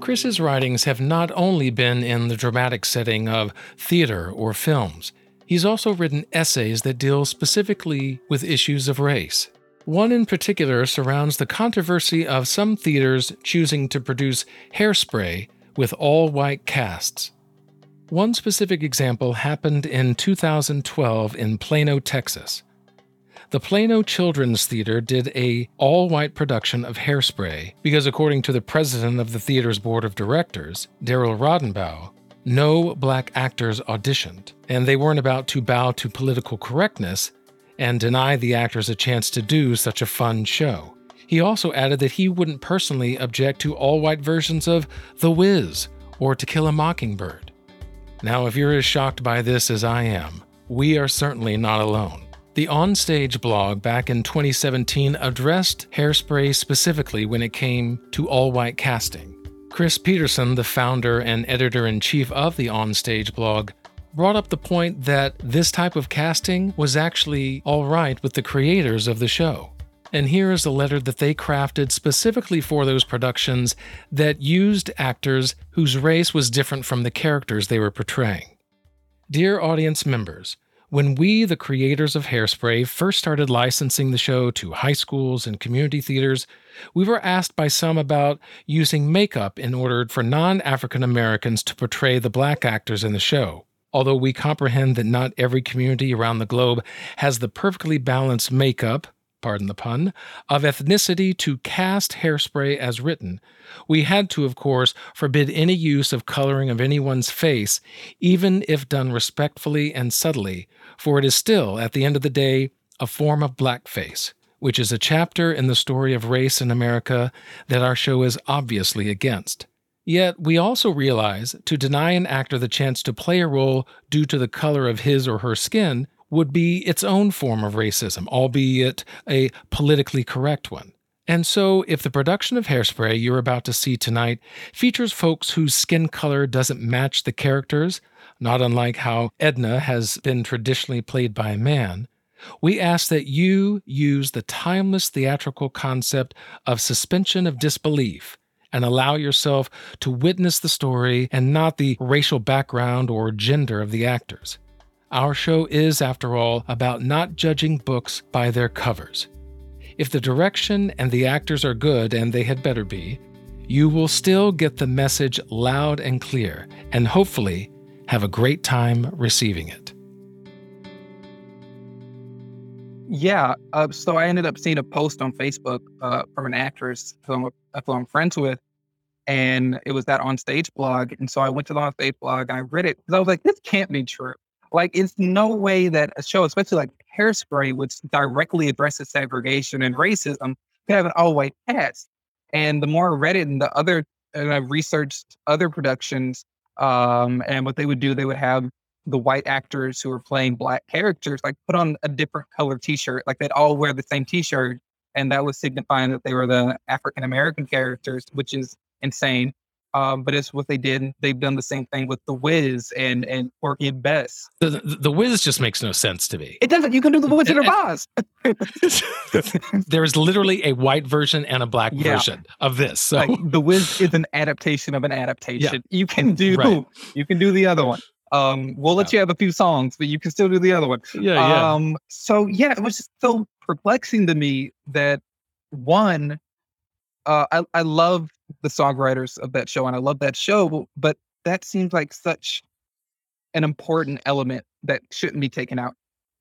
Cris's writings have not only been in the dramatic setting of theater or films, he's also written essays that deal specifically with issues of race. One in particular surrounds the controversy of some theaters choosing to produce hairspray with all white casts. One specific example happened in 2012 in Plano, Texas. The Plano Children's Theater did a all-white production of Hairspray because according to the president of the theater's board of directors, Daryl Rodenbaugh, no black actors auditioned, and they weren't about to bow to political correctness and deny the actors a chance to do such a fun show. He also added that he wouldn't personally object to all white versions of The Wiz or To Kill a Mockingbird. Now, if you're as shocked by this as I am, we are certainly not alone. The Onstage blog back in 2017 addressed hairspray specifically when it came to all white casting. Chris Peterson, the founder and editor in chief of the Onstage blog, brought up the point that this type of casting was actually all right with the creators of the show. And here is a letter that they crafted specifically for those productions that used actors whose race was different from the characters they were portraying. Dear audience members, when we, the creators of Hairspray, first started licensing the show to high schools and community theaters, we were asked by some about using makeup in order for non African Americans to portray the black actors in the show. Although we comprehend that not every community around the globe has the perfectly balanced makeup, pardon the pun, of ethnicity to cast hairspray as written, we had to, of course, forbid any use of coloring of anyone's face, even if done respectfully and subtly, for it is still, at the end of the day, a form of blackface, which is a chapter in the story of race in America that our show is obviously against. Yet, we also realize to deny an actor the chance to play a role due to the color of his or her skin would be its own form of racism, albeit a politically correct one. And so, if the production of Hairspray you're about to see tonight features folks whose skin color doesn't match the characters, not unlike how Edna has been traditionally played by a man, we ask that you use the timeless theatrical concept of suspension of disbelief and allow yourself to witness the story and not the racial background or gender of the actors. Our show is, after all, about not judging books by their covers. If the direction and the actors are good, and they had better be, you will still get the message loud and clear, and hopefully have a great time receiving it. Yeah. Uh, so I ended up seeing a post on Facebook uh, from an actress who I'm, who I'm friends with, and it was that on stage blog. And so I went to the on stage blog and I read it because I was like, this can't be true. Like, it's no way that a show, especially like Hairspray, which directly addresses segregation and racism, could have an all white cast. And the more I read it and the other, and I researched other productions, um, and what they would do, they would have the white actors who were playing black characters like put on a different color t-shirt like they'd all wear the same t-shirt and that was signifying that they were the African American characters, which is insane. Um, but it's what they did. They've done the same thing with the Wiz and and Porgy and Bess. The, the, the Wiz just makes no sense to me. It doesn't. You can do the Wizard of Oz. there is literally a white version and a black Yeah. version of this. So like the Wiz is an adaptation of an adaptation. You can do Right. you can do the other one. Um, we'll let you have a few songs, but you can still do the other one. yeah, yeah. Um, so yeah, it was just so perplexing to me that one, uh, I, I love the songwriters of that show and I love that show, but that seems like such an important element that shouldn't be taken out.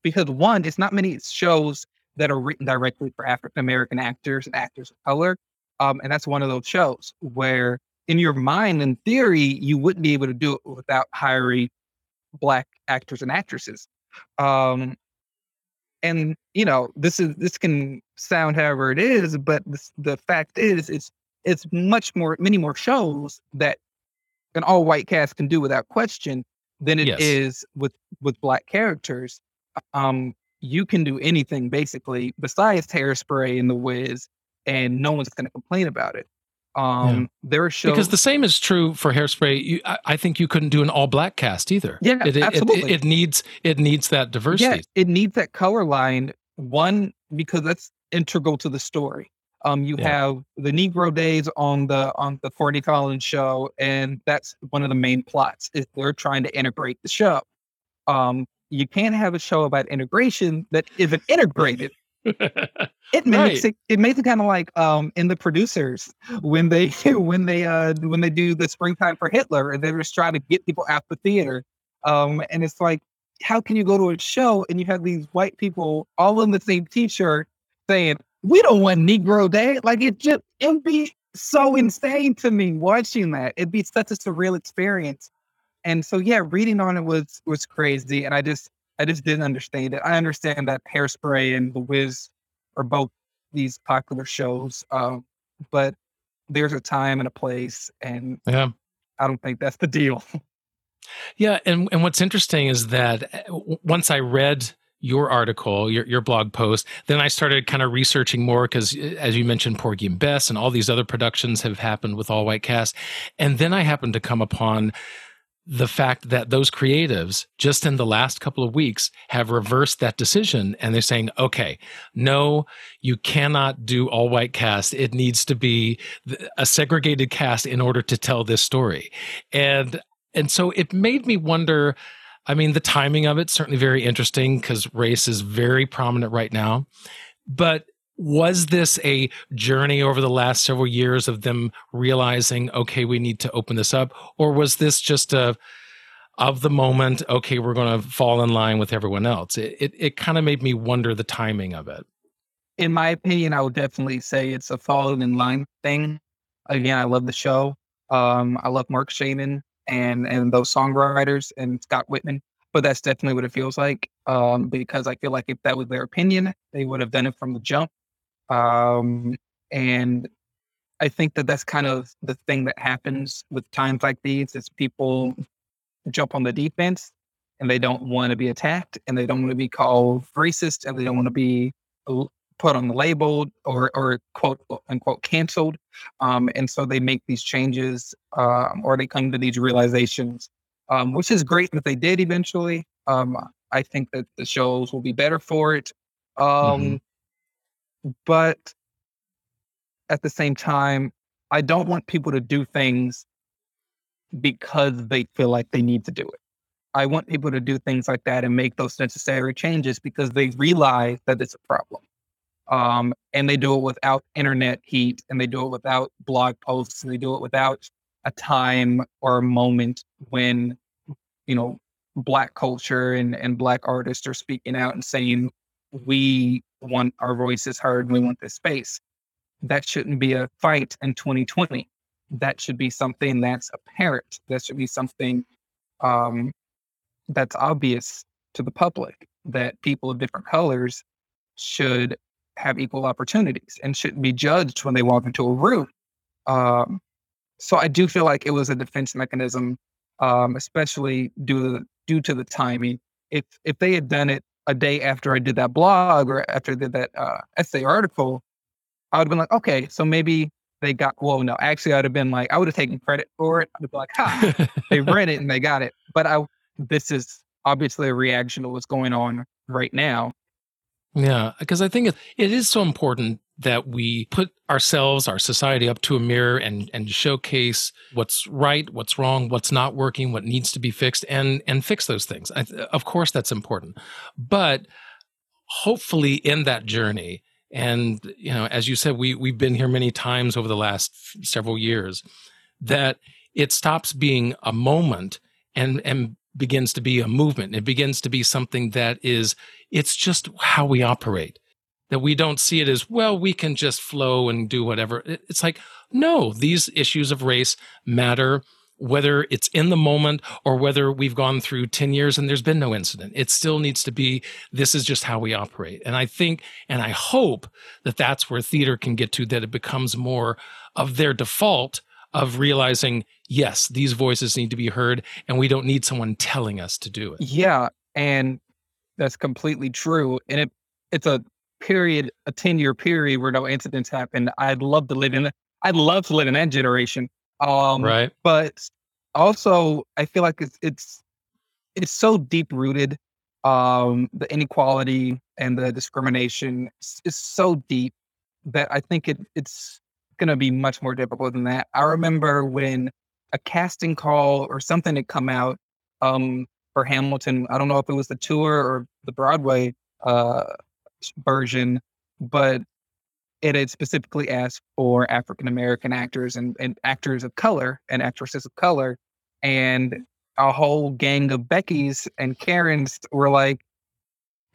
Because one, it's not many shows that are written directly for African American actors and actors of color. Um, and that's one of those shows where in your mind, in theory, you wouldn't be able to do it without hiring black actors and actresses. Um, and you know, this is this can sound however it is, but this, the fact is, it's it's much more, many more shows that an all white cast can do without question than it is Yes. with with black characters. Um, you can do anything basically besides hairspray and the Wiz, and no one's going to complain about it. Um, there are shows because the same is true for Hairspray. You, I, I think you couldn't do an all black cast either. Yeah, it, it- it- absolutely. It, needs it needs that diversity. Yeah, it needs that color line. One because that's integral to the story. Um, you Yeah. have the Negro Days on the on the Corny Collins show, and that's one of the main plots. Is they're trying to integrate the show. Um, you can't have a show about integration that isn't integrated. It makes Right. it it makes it kind of like um in the producers when they when they uh when they do the springtime for Hitler and they're just trying to get people out the theater. Um and it's like how can you go to a show and you have these white people all in the same t-shirt saying we don't want Negro Day? Like it just it'd be so insane to me watching that. It'd be such a surreal experience. And so yeah, reading on it was was crazy and I just I just didn't understand it. I understand that Hairspray and The Wiz are both these popular shows, um, but there's a time and a place, and yeah. I don't think that's the deal. Yeah, and and what's interesting is that uh, once I read your article, your your blog post, then I started kind of researching more because, uh, as you mentioned, Porgy and Bess and all these other productions have happened with all white cast, and then I happened to come upon the fact that those creatives just in the last couple of weeks have reversed that decision and they're saying okay no you cannot do all white cast. It needs to be a segregated cast in order to tell this story. And and so it made me wonder i mean the timing of it certainly very interesting because race is very prominent right now but was this a journey over the last several years of them realizing okay we need to open this up or was this just a of the moment okay we're going to fall in line with everyone else it it, it kind of made me wonder the timing of it In my opinion, I would definitely say it's a falling in line thing. Again, I love the show. Um, I love Marc Shaiman and and those songwriters and Scott Wittman, but that's definitely what it feels like. Um, because I feel like if that was their opinion, they would have done it from the jump. Um, and I think that that's kind of the thing that happens with times like these is people jump on the defense and they don't want to be attacked and they don't want to be called racist and they don't want to be l- put on the label or or quote unquote canceled. Um, and so they make these changes um, or they come to these realizations, um, which is great that they did eventually. Um, I think that the shows will be better for it. Um, But at the same time, I don't want people to do things because they feel like they need to do it. I want people to do things like that and make those necessary changes because they realize that it's a problem. Um, and they do it without internet heat and they do it without blog posts and they do it without a time or a moment when, you know, black culture and, and black artists are speaking out and saying, we want our voices heard and we want this space. That shouldn't be a fight in 2020. That should be something that's apparent. That should be something um, that's obvious to the public that people of different colors should have equal opportunities and shouldn't be judged when they walk into a room. Um, so I do feel like it was a defense mechanism, um, especially due to the, due to the timing. If if they had done it a day after I did that blog or after I did that uh, essay article, I would have been like, okay, so maybe they got. Well, no, actually, I'd have been like, I would have taken credit for it. I'd be like, ha, they read it and they got it. But I, this is obviously a reaction to what's going on right now. Yeah, because I think it, is so important that we put ourselves, our society up to a mirror and and showcase what's right, what's wrong, what's not working, what needs to be fixed and and fix those things. I, of course that's important. But hopefully in that journey and you know as you said we we've been here many times over the last several years that it stops being a moment and and begins to be a movement. It begins to be something that is it's just how we operate. That we don't see it as well we can just flow and do whatever. It's like no these issues of race matter whether it's in the moment or whether we've gone through 10 years and there's been no incident. It still needs to be this is just how we operate. And i think and i hope that that's where theater can get to that it becomes more of their default of realizing yes these voices need to be heard and we don't need someone telling us to do it yeah and that's completely true and it it's a period a 10 year period where no incidents happen i'd love to live in i'd love to live in that generation um, right. But also, I feel like it's it's it's so deep rooted. Um, the inequality and the discrimination is, is so deep that I think it it's going to be much more difficult than that. I remember when a casting call or something had come out um, for Hamilton. I don't know if it was the tour or the Broadway uh, version, but it had specifically asked for African American actors and, and actors of color and actresses of color. And a whole gang of Beckys and Karens were like,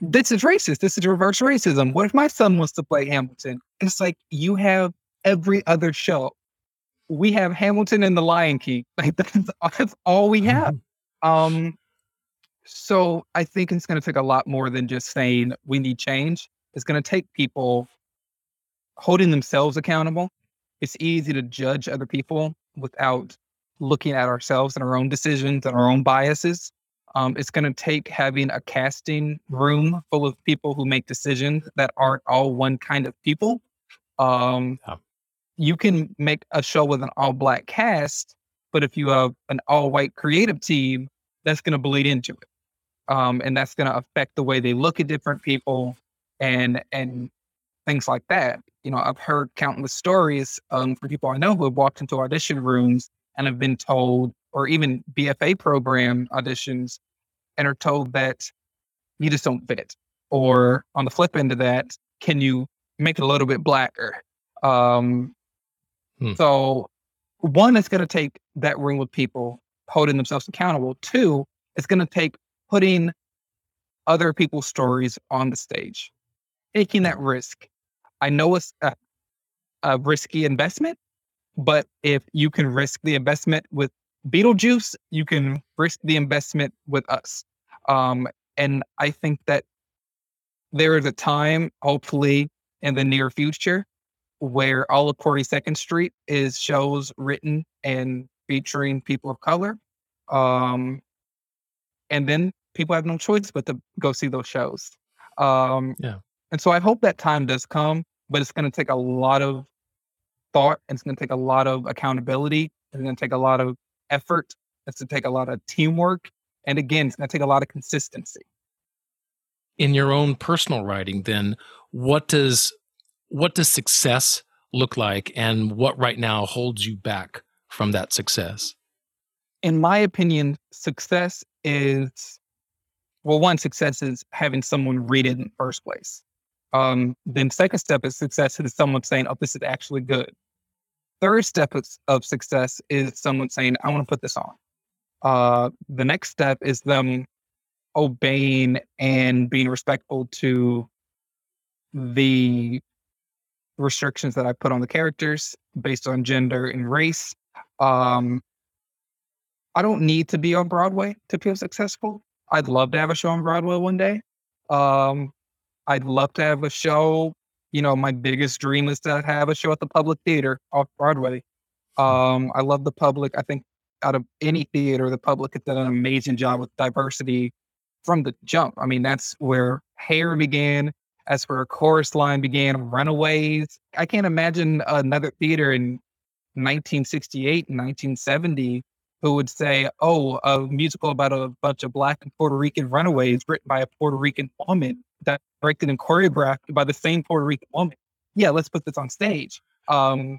this is racist. This is reverse racism. What if my son wants to play Hamilton? It's like, you have every other show. We have Hamilton and the Lion King. Like that's, that's all we have. Mm-hmm. Um, so I think it's going to take a lot more than just saying we need change. It's going to take people holding themselves accountable. It's easy to judge other people without looking at ourselves and our own decisions and our own biases. Um, it's going to take having a casting room full of people who make decisions that aren't all one kind of people. Um, yeah. You can make a show with an all black cast, but if you have an all white creative team, that's going to bleed into it. Um, and that's going to affect the way they look at different people and and things like that. You know, I've heard countless stories um, from people I know who have walked into audition rooms and have been told, or even BFA program auditions, and are told that you just don't fit. Or on the flip end of that, can you make it a little bit blacker? Um, hmm. So, one, it's going to take that room with people holding themselves accountable. Two, it's going to take putting other people's stories on the stage, taking that risk, I know it's a, a risky investment, but if you can risk the investment with Beetlejuice, you can risk the investment with us. Um, and I think that there is a time, hopefully in the near future, where all of 42nd Street is shows written and featuring people of color. Um, and then people have no choice but to go see those shows. Um, yeah. And so I hope that time does come but it's going to take a lot of thought. It's going to take a lot of accountability. It's going to take a lot of effort. It's going to take a lot of teamwork. And again, it's going to take a lot of consistency. In your own personal writing, then, what does what does success look like, and what right now holds you back from that success? In my opinion, success is well, one success is having someone read it in the first place. Um, then second step is success is someone saying, "Oh, this is actually good." Third step of, of success is someone saying, "I want to put this on." Uh, the next step is them obeying and being respectful to the restrictions that I put on the characters based on gender and race. Um, I don't need to be on Broadway to feel successful. I'd love to have a show on Broadway one day. Um, I'd love to have a show. You know, my biggest dream is to have a show at the Public Theater off Broadway. Hmm. Um, I love the public. I think out of any theater, the public has done an amazing job with diversity from the jump. I mean, that's where hair began as for a chorus line began, Runaways. I can't imagine another theater in 1968 and 1970 who would say, "Oh, a musical about a bunch of black and Puerto Rican runaways written by a Puerto Rican woman that directed and choreographed by the same Puerto Rican woman. Yeah, let's put this on stage." Um,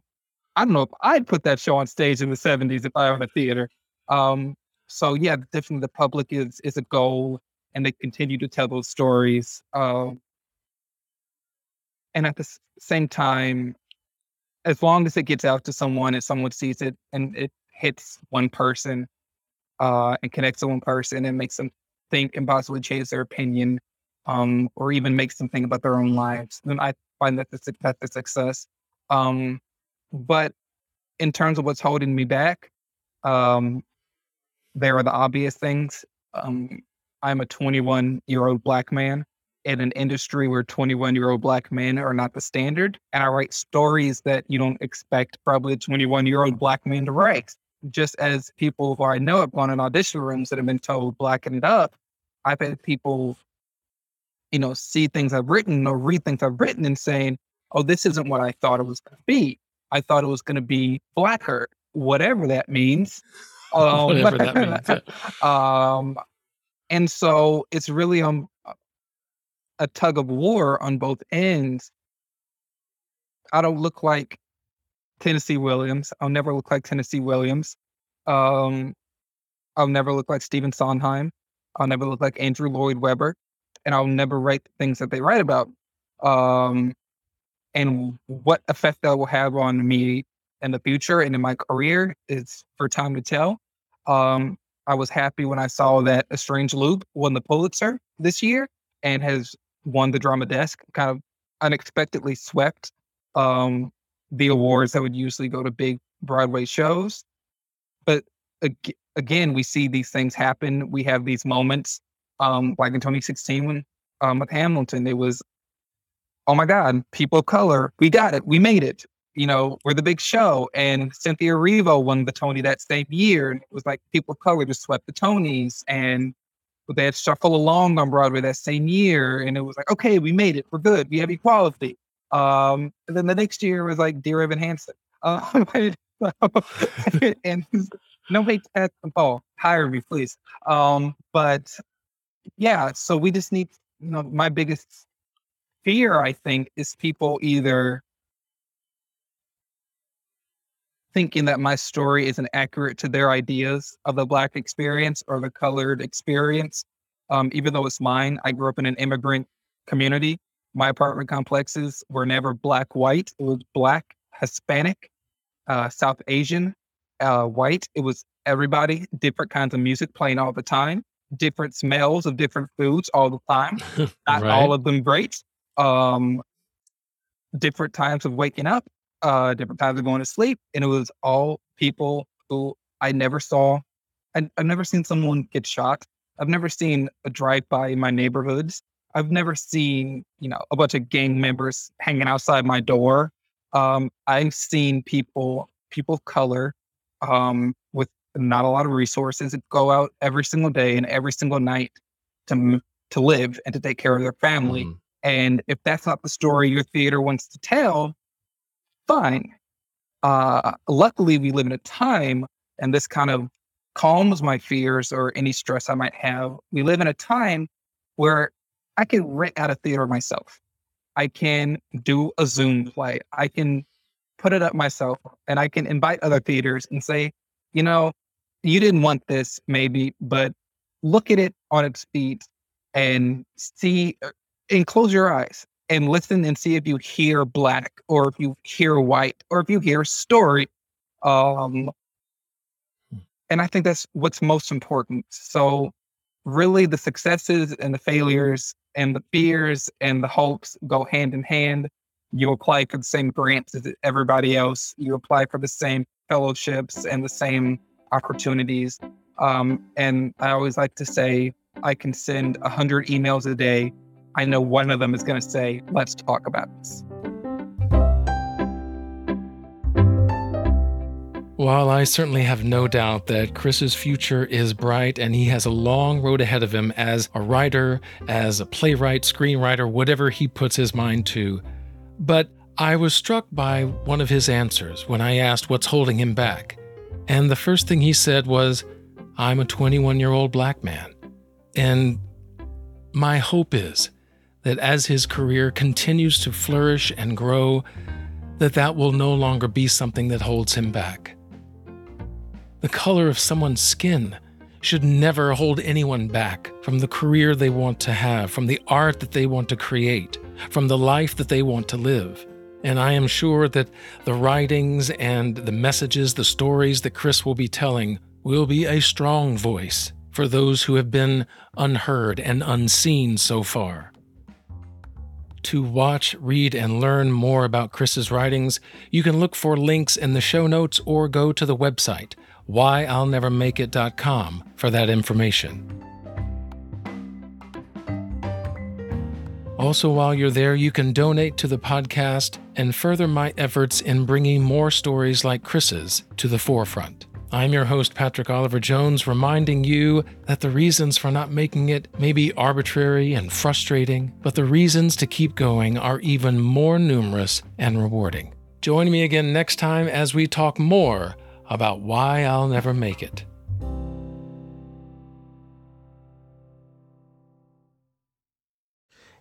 I don't know if I'd put that show on stage in the 70s if I were in a theater. Um, so yeah, definitely the public is is a goal, and they continue to tell those stories. Um, and at the same time, as long as it gets out to someone and someone sees it and it hits one person uh, and connects to one person and makes them think and possibly change their opinion um, or even makes them think about their own lives, then I find that that's a, a success. Um, but in terms of what's holding me back, um, there are the obvious things. Um, I'm a 21 year old black man in an industry where 21 year old black men are not the standard. And I write stories that you don't expect probably a 21 year old black man to write. Just as people who I know have gone in audition rooms that have been told blacken it up, I've had people, you know, see things I've written or read things I've written and saying, oh, this isn't what I thought it was going to be. I thought it was going to be blacker, whatever that means. Um, whatever that means. um, and so it's really um a tug of war on both ends. I don't look like Tennessee Williams. I'll never look like Tennessee Williams. Um, I'll never look like Stephen Sondheim. I'll never look like Andrew Lloyd Webber, and I'll never write the things that they write about. Um, and what effect that will have on me in the future and in my career is for time to tell. Um, I was happy when I saw that A Strange Loop won the Pulitzer this year and has won the drama desk, kind of unexpectedly swept um, the awards that would usually go to big Broadway shows. But ag- again, we see these things happen. We have these moments, um, like in 2016 when um, with Hamilton, it was, oh my God, people of color, we got it, we made it. You know, we're the big show. And Cynthia Erivo won the Tony that same year. And it was like people of color just swept the Tonys. And but they had Shuffle Along on Broadway that same year, and it was like, okay, we made it, we're good, we have equality. Um, and then the next year was like Dear Evan Hansen. Uh, and no hate to Paul, hire me, please. Um, but yeah, so we just need, you know, my biggest fear, I think, is people either thinking that my story isn't accurate to their ideas of the Black experience or the colored experience. Um, even though it's mine, I grew up in an immigrant community. My apartment complexes were never black white, it was black, Hispanic, uh, South Asian, uh, white. It was everybody, different kinds of music playing all the time, different smells of different foods all the time, not right. all of them great. Um, different times of waking up, uh, different times of going to sleep, and it was all people who I never saw. I, I've never seen someone get shot. I've never seen a drive-by in my neighborhoods. I've never seen, you know, a bunch of gang members hanging outside my door. Um, I've seen people, people of color, um, with not a lot of resources, go out every single day and every single night to to live and to take care of their family. Mm. And if that's not the story your theater wants to tell, fine. Uh, luckily, we live in a time, and this kind of calms my fears or any stress I might have. We live in a time where I can rent out a theater myself. I can do a Zoom play. I can put it up myself and I can invite other theaters and say, you know, you didn't want this maybe, but look at it on its feet and see uh, and close your eyes and listen and see if you hear black or if you hear white or if you hear story. Um, and I think that's what's most important. So, really, the successes and the failures and the fears and the hopes go hand in hand. You apply for the same grants as everybody else. You apply for the same fellowships and the same opportunities. Um, and I always like to say, I can send 100 emails a day I know one of them is going to say, let's talk about this. While I certainly have no doubt that Cris's future is bright and he has a long road ahead of him as a writer, as a playwright, screenwriter, whatever he puts his mind to, but I was struck by one of his answers when I asked what's holding him back. And the first thing he said was, I'm a 21 year old black man. And my hope is that as his career continues to flourish and grow, that that will no longer be something that holds him back. The color of someone's skin should never hold anyone back from the career they want to have, from the art that they want to create, from the life that they want to live. And I am sure that the writings and the messages, the stories that Cris will be telling will be a strong voice for those who have been unheard and unseen so far. To watch, read, and learn more about Cris's writings, you can look for links in the show notes or go to the website, whyillnevermakeit.com, for that information. Also, while you're there, you can donate to the podcast and further my efforts in bringing more stories like Cris's to the forefront. I'm your host, Patrick Oliver Jones, reminding you that the reasons for not making it may be arbitrary and frustrating, but the reasons to keep going are even more numerous and rewarding. Join me again next time as we talk more about why I'll never make it.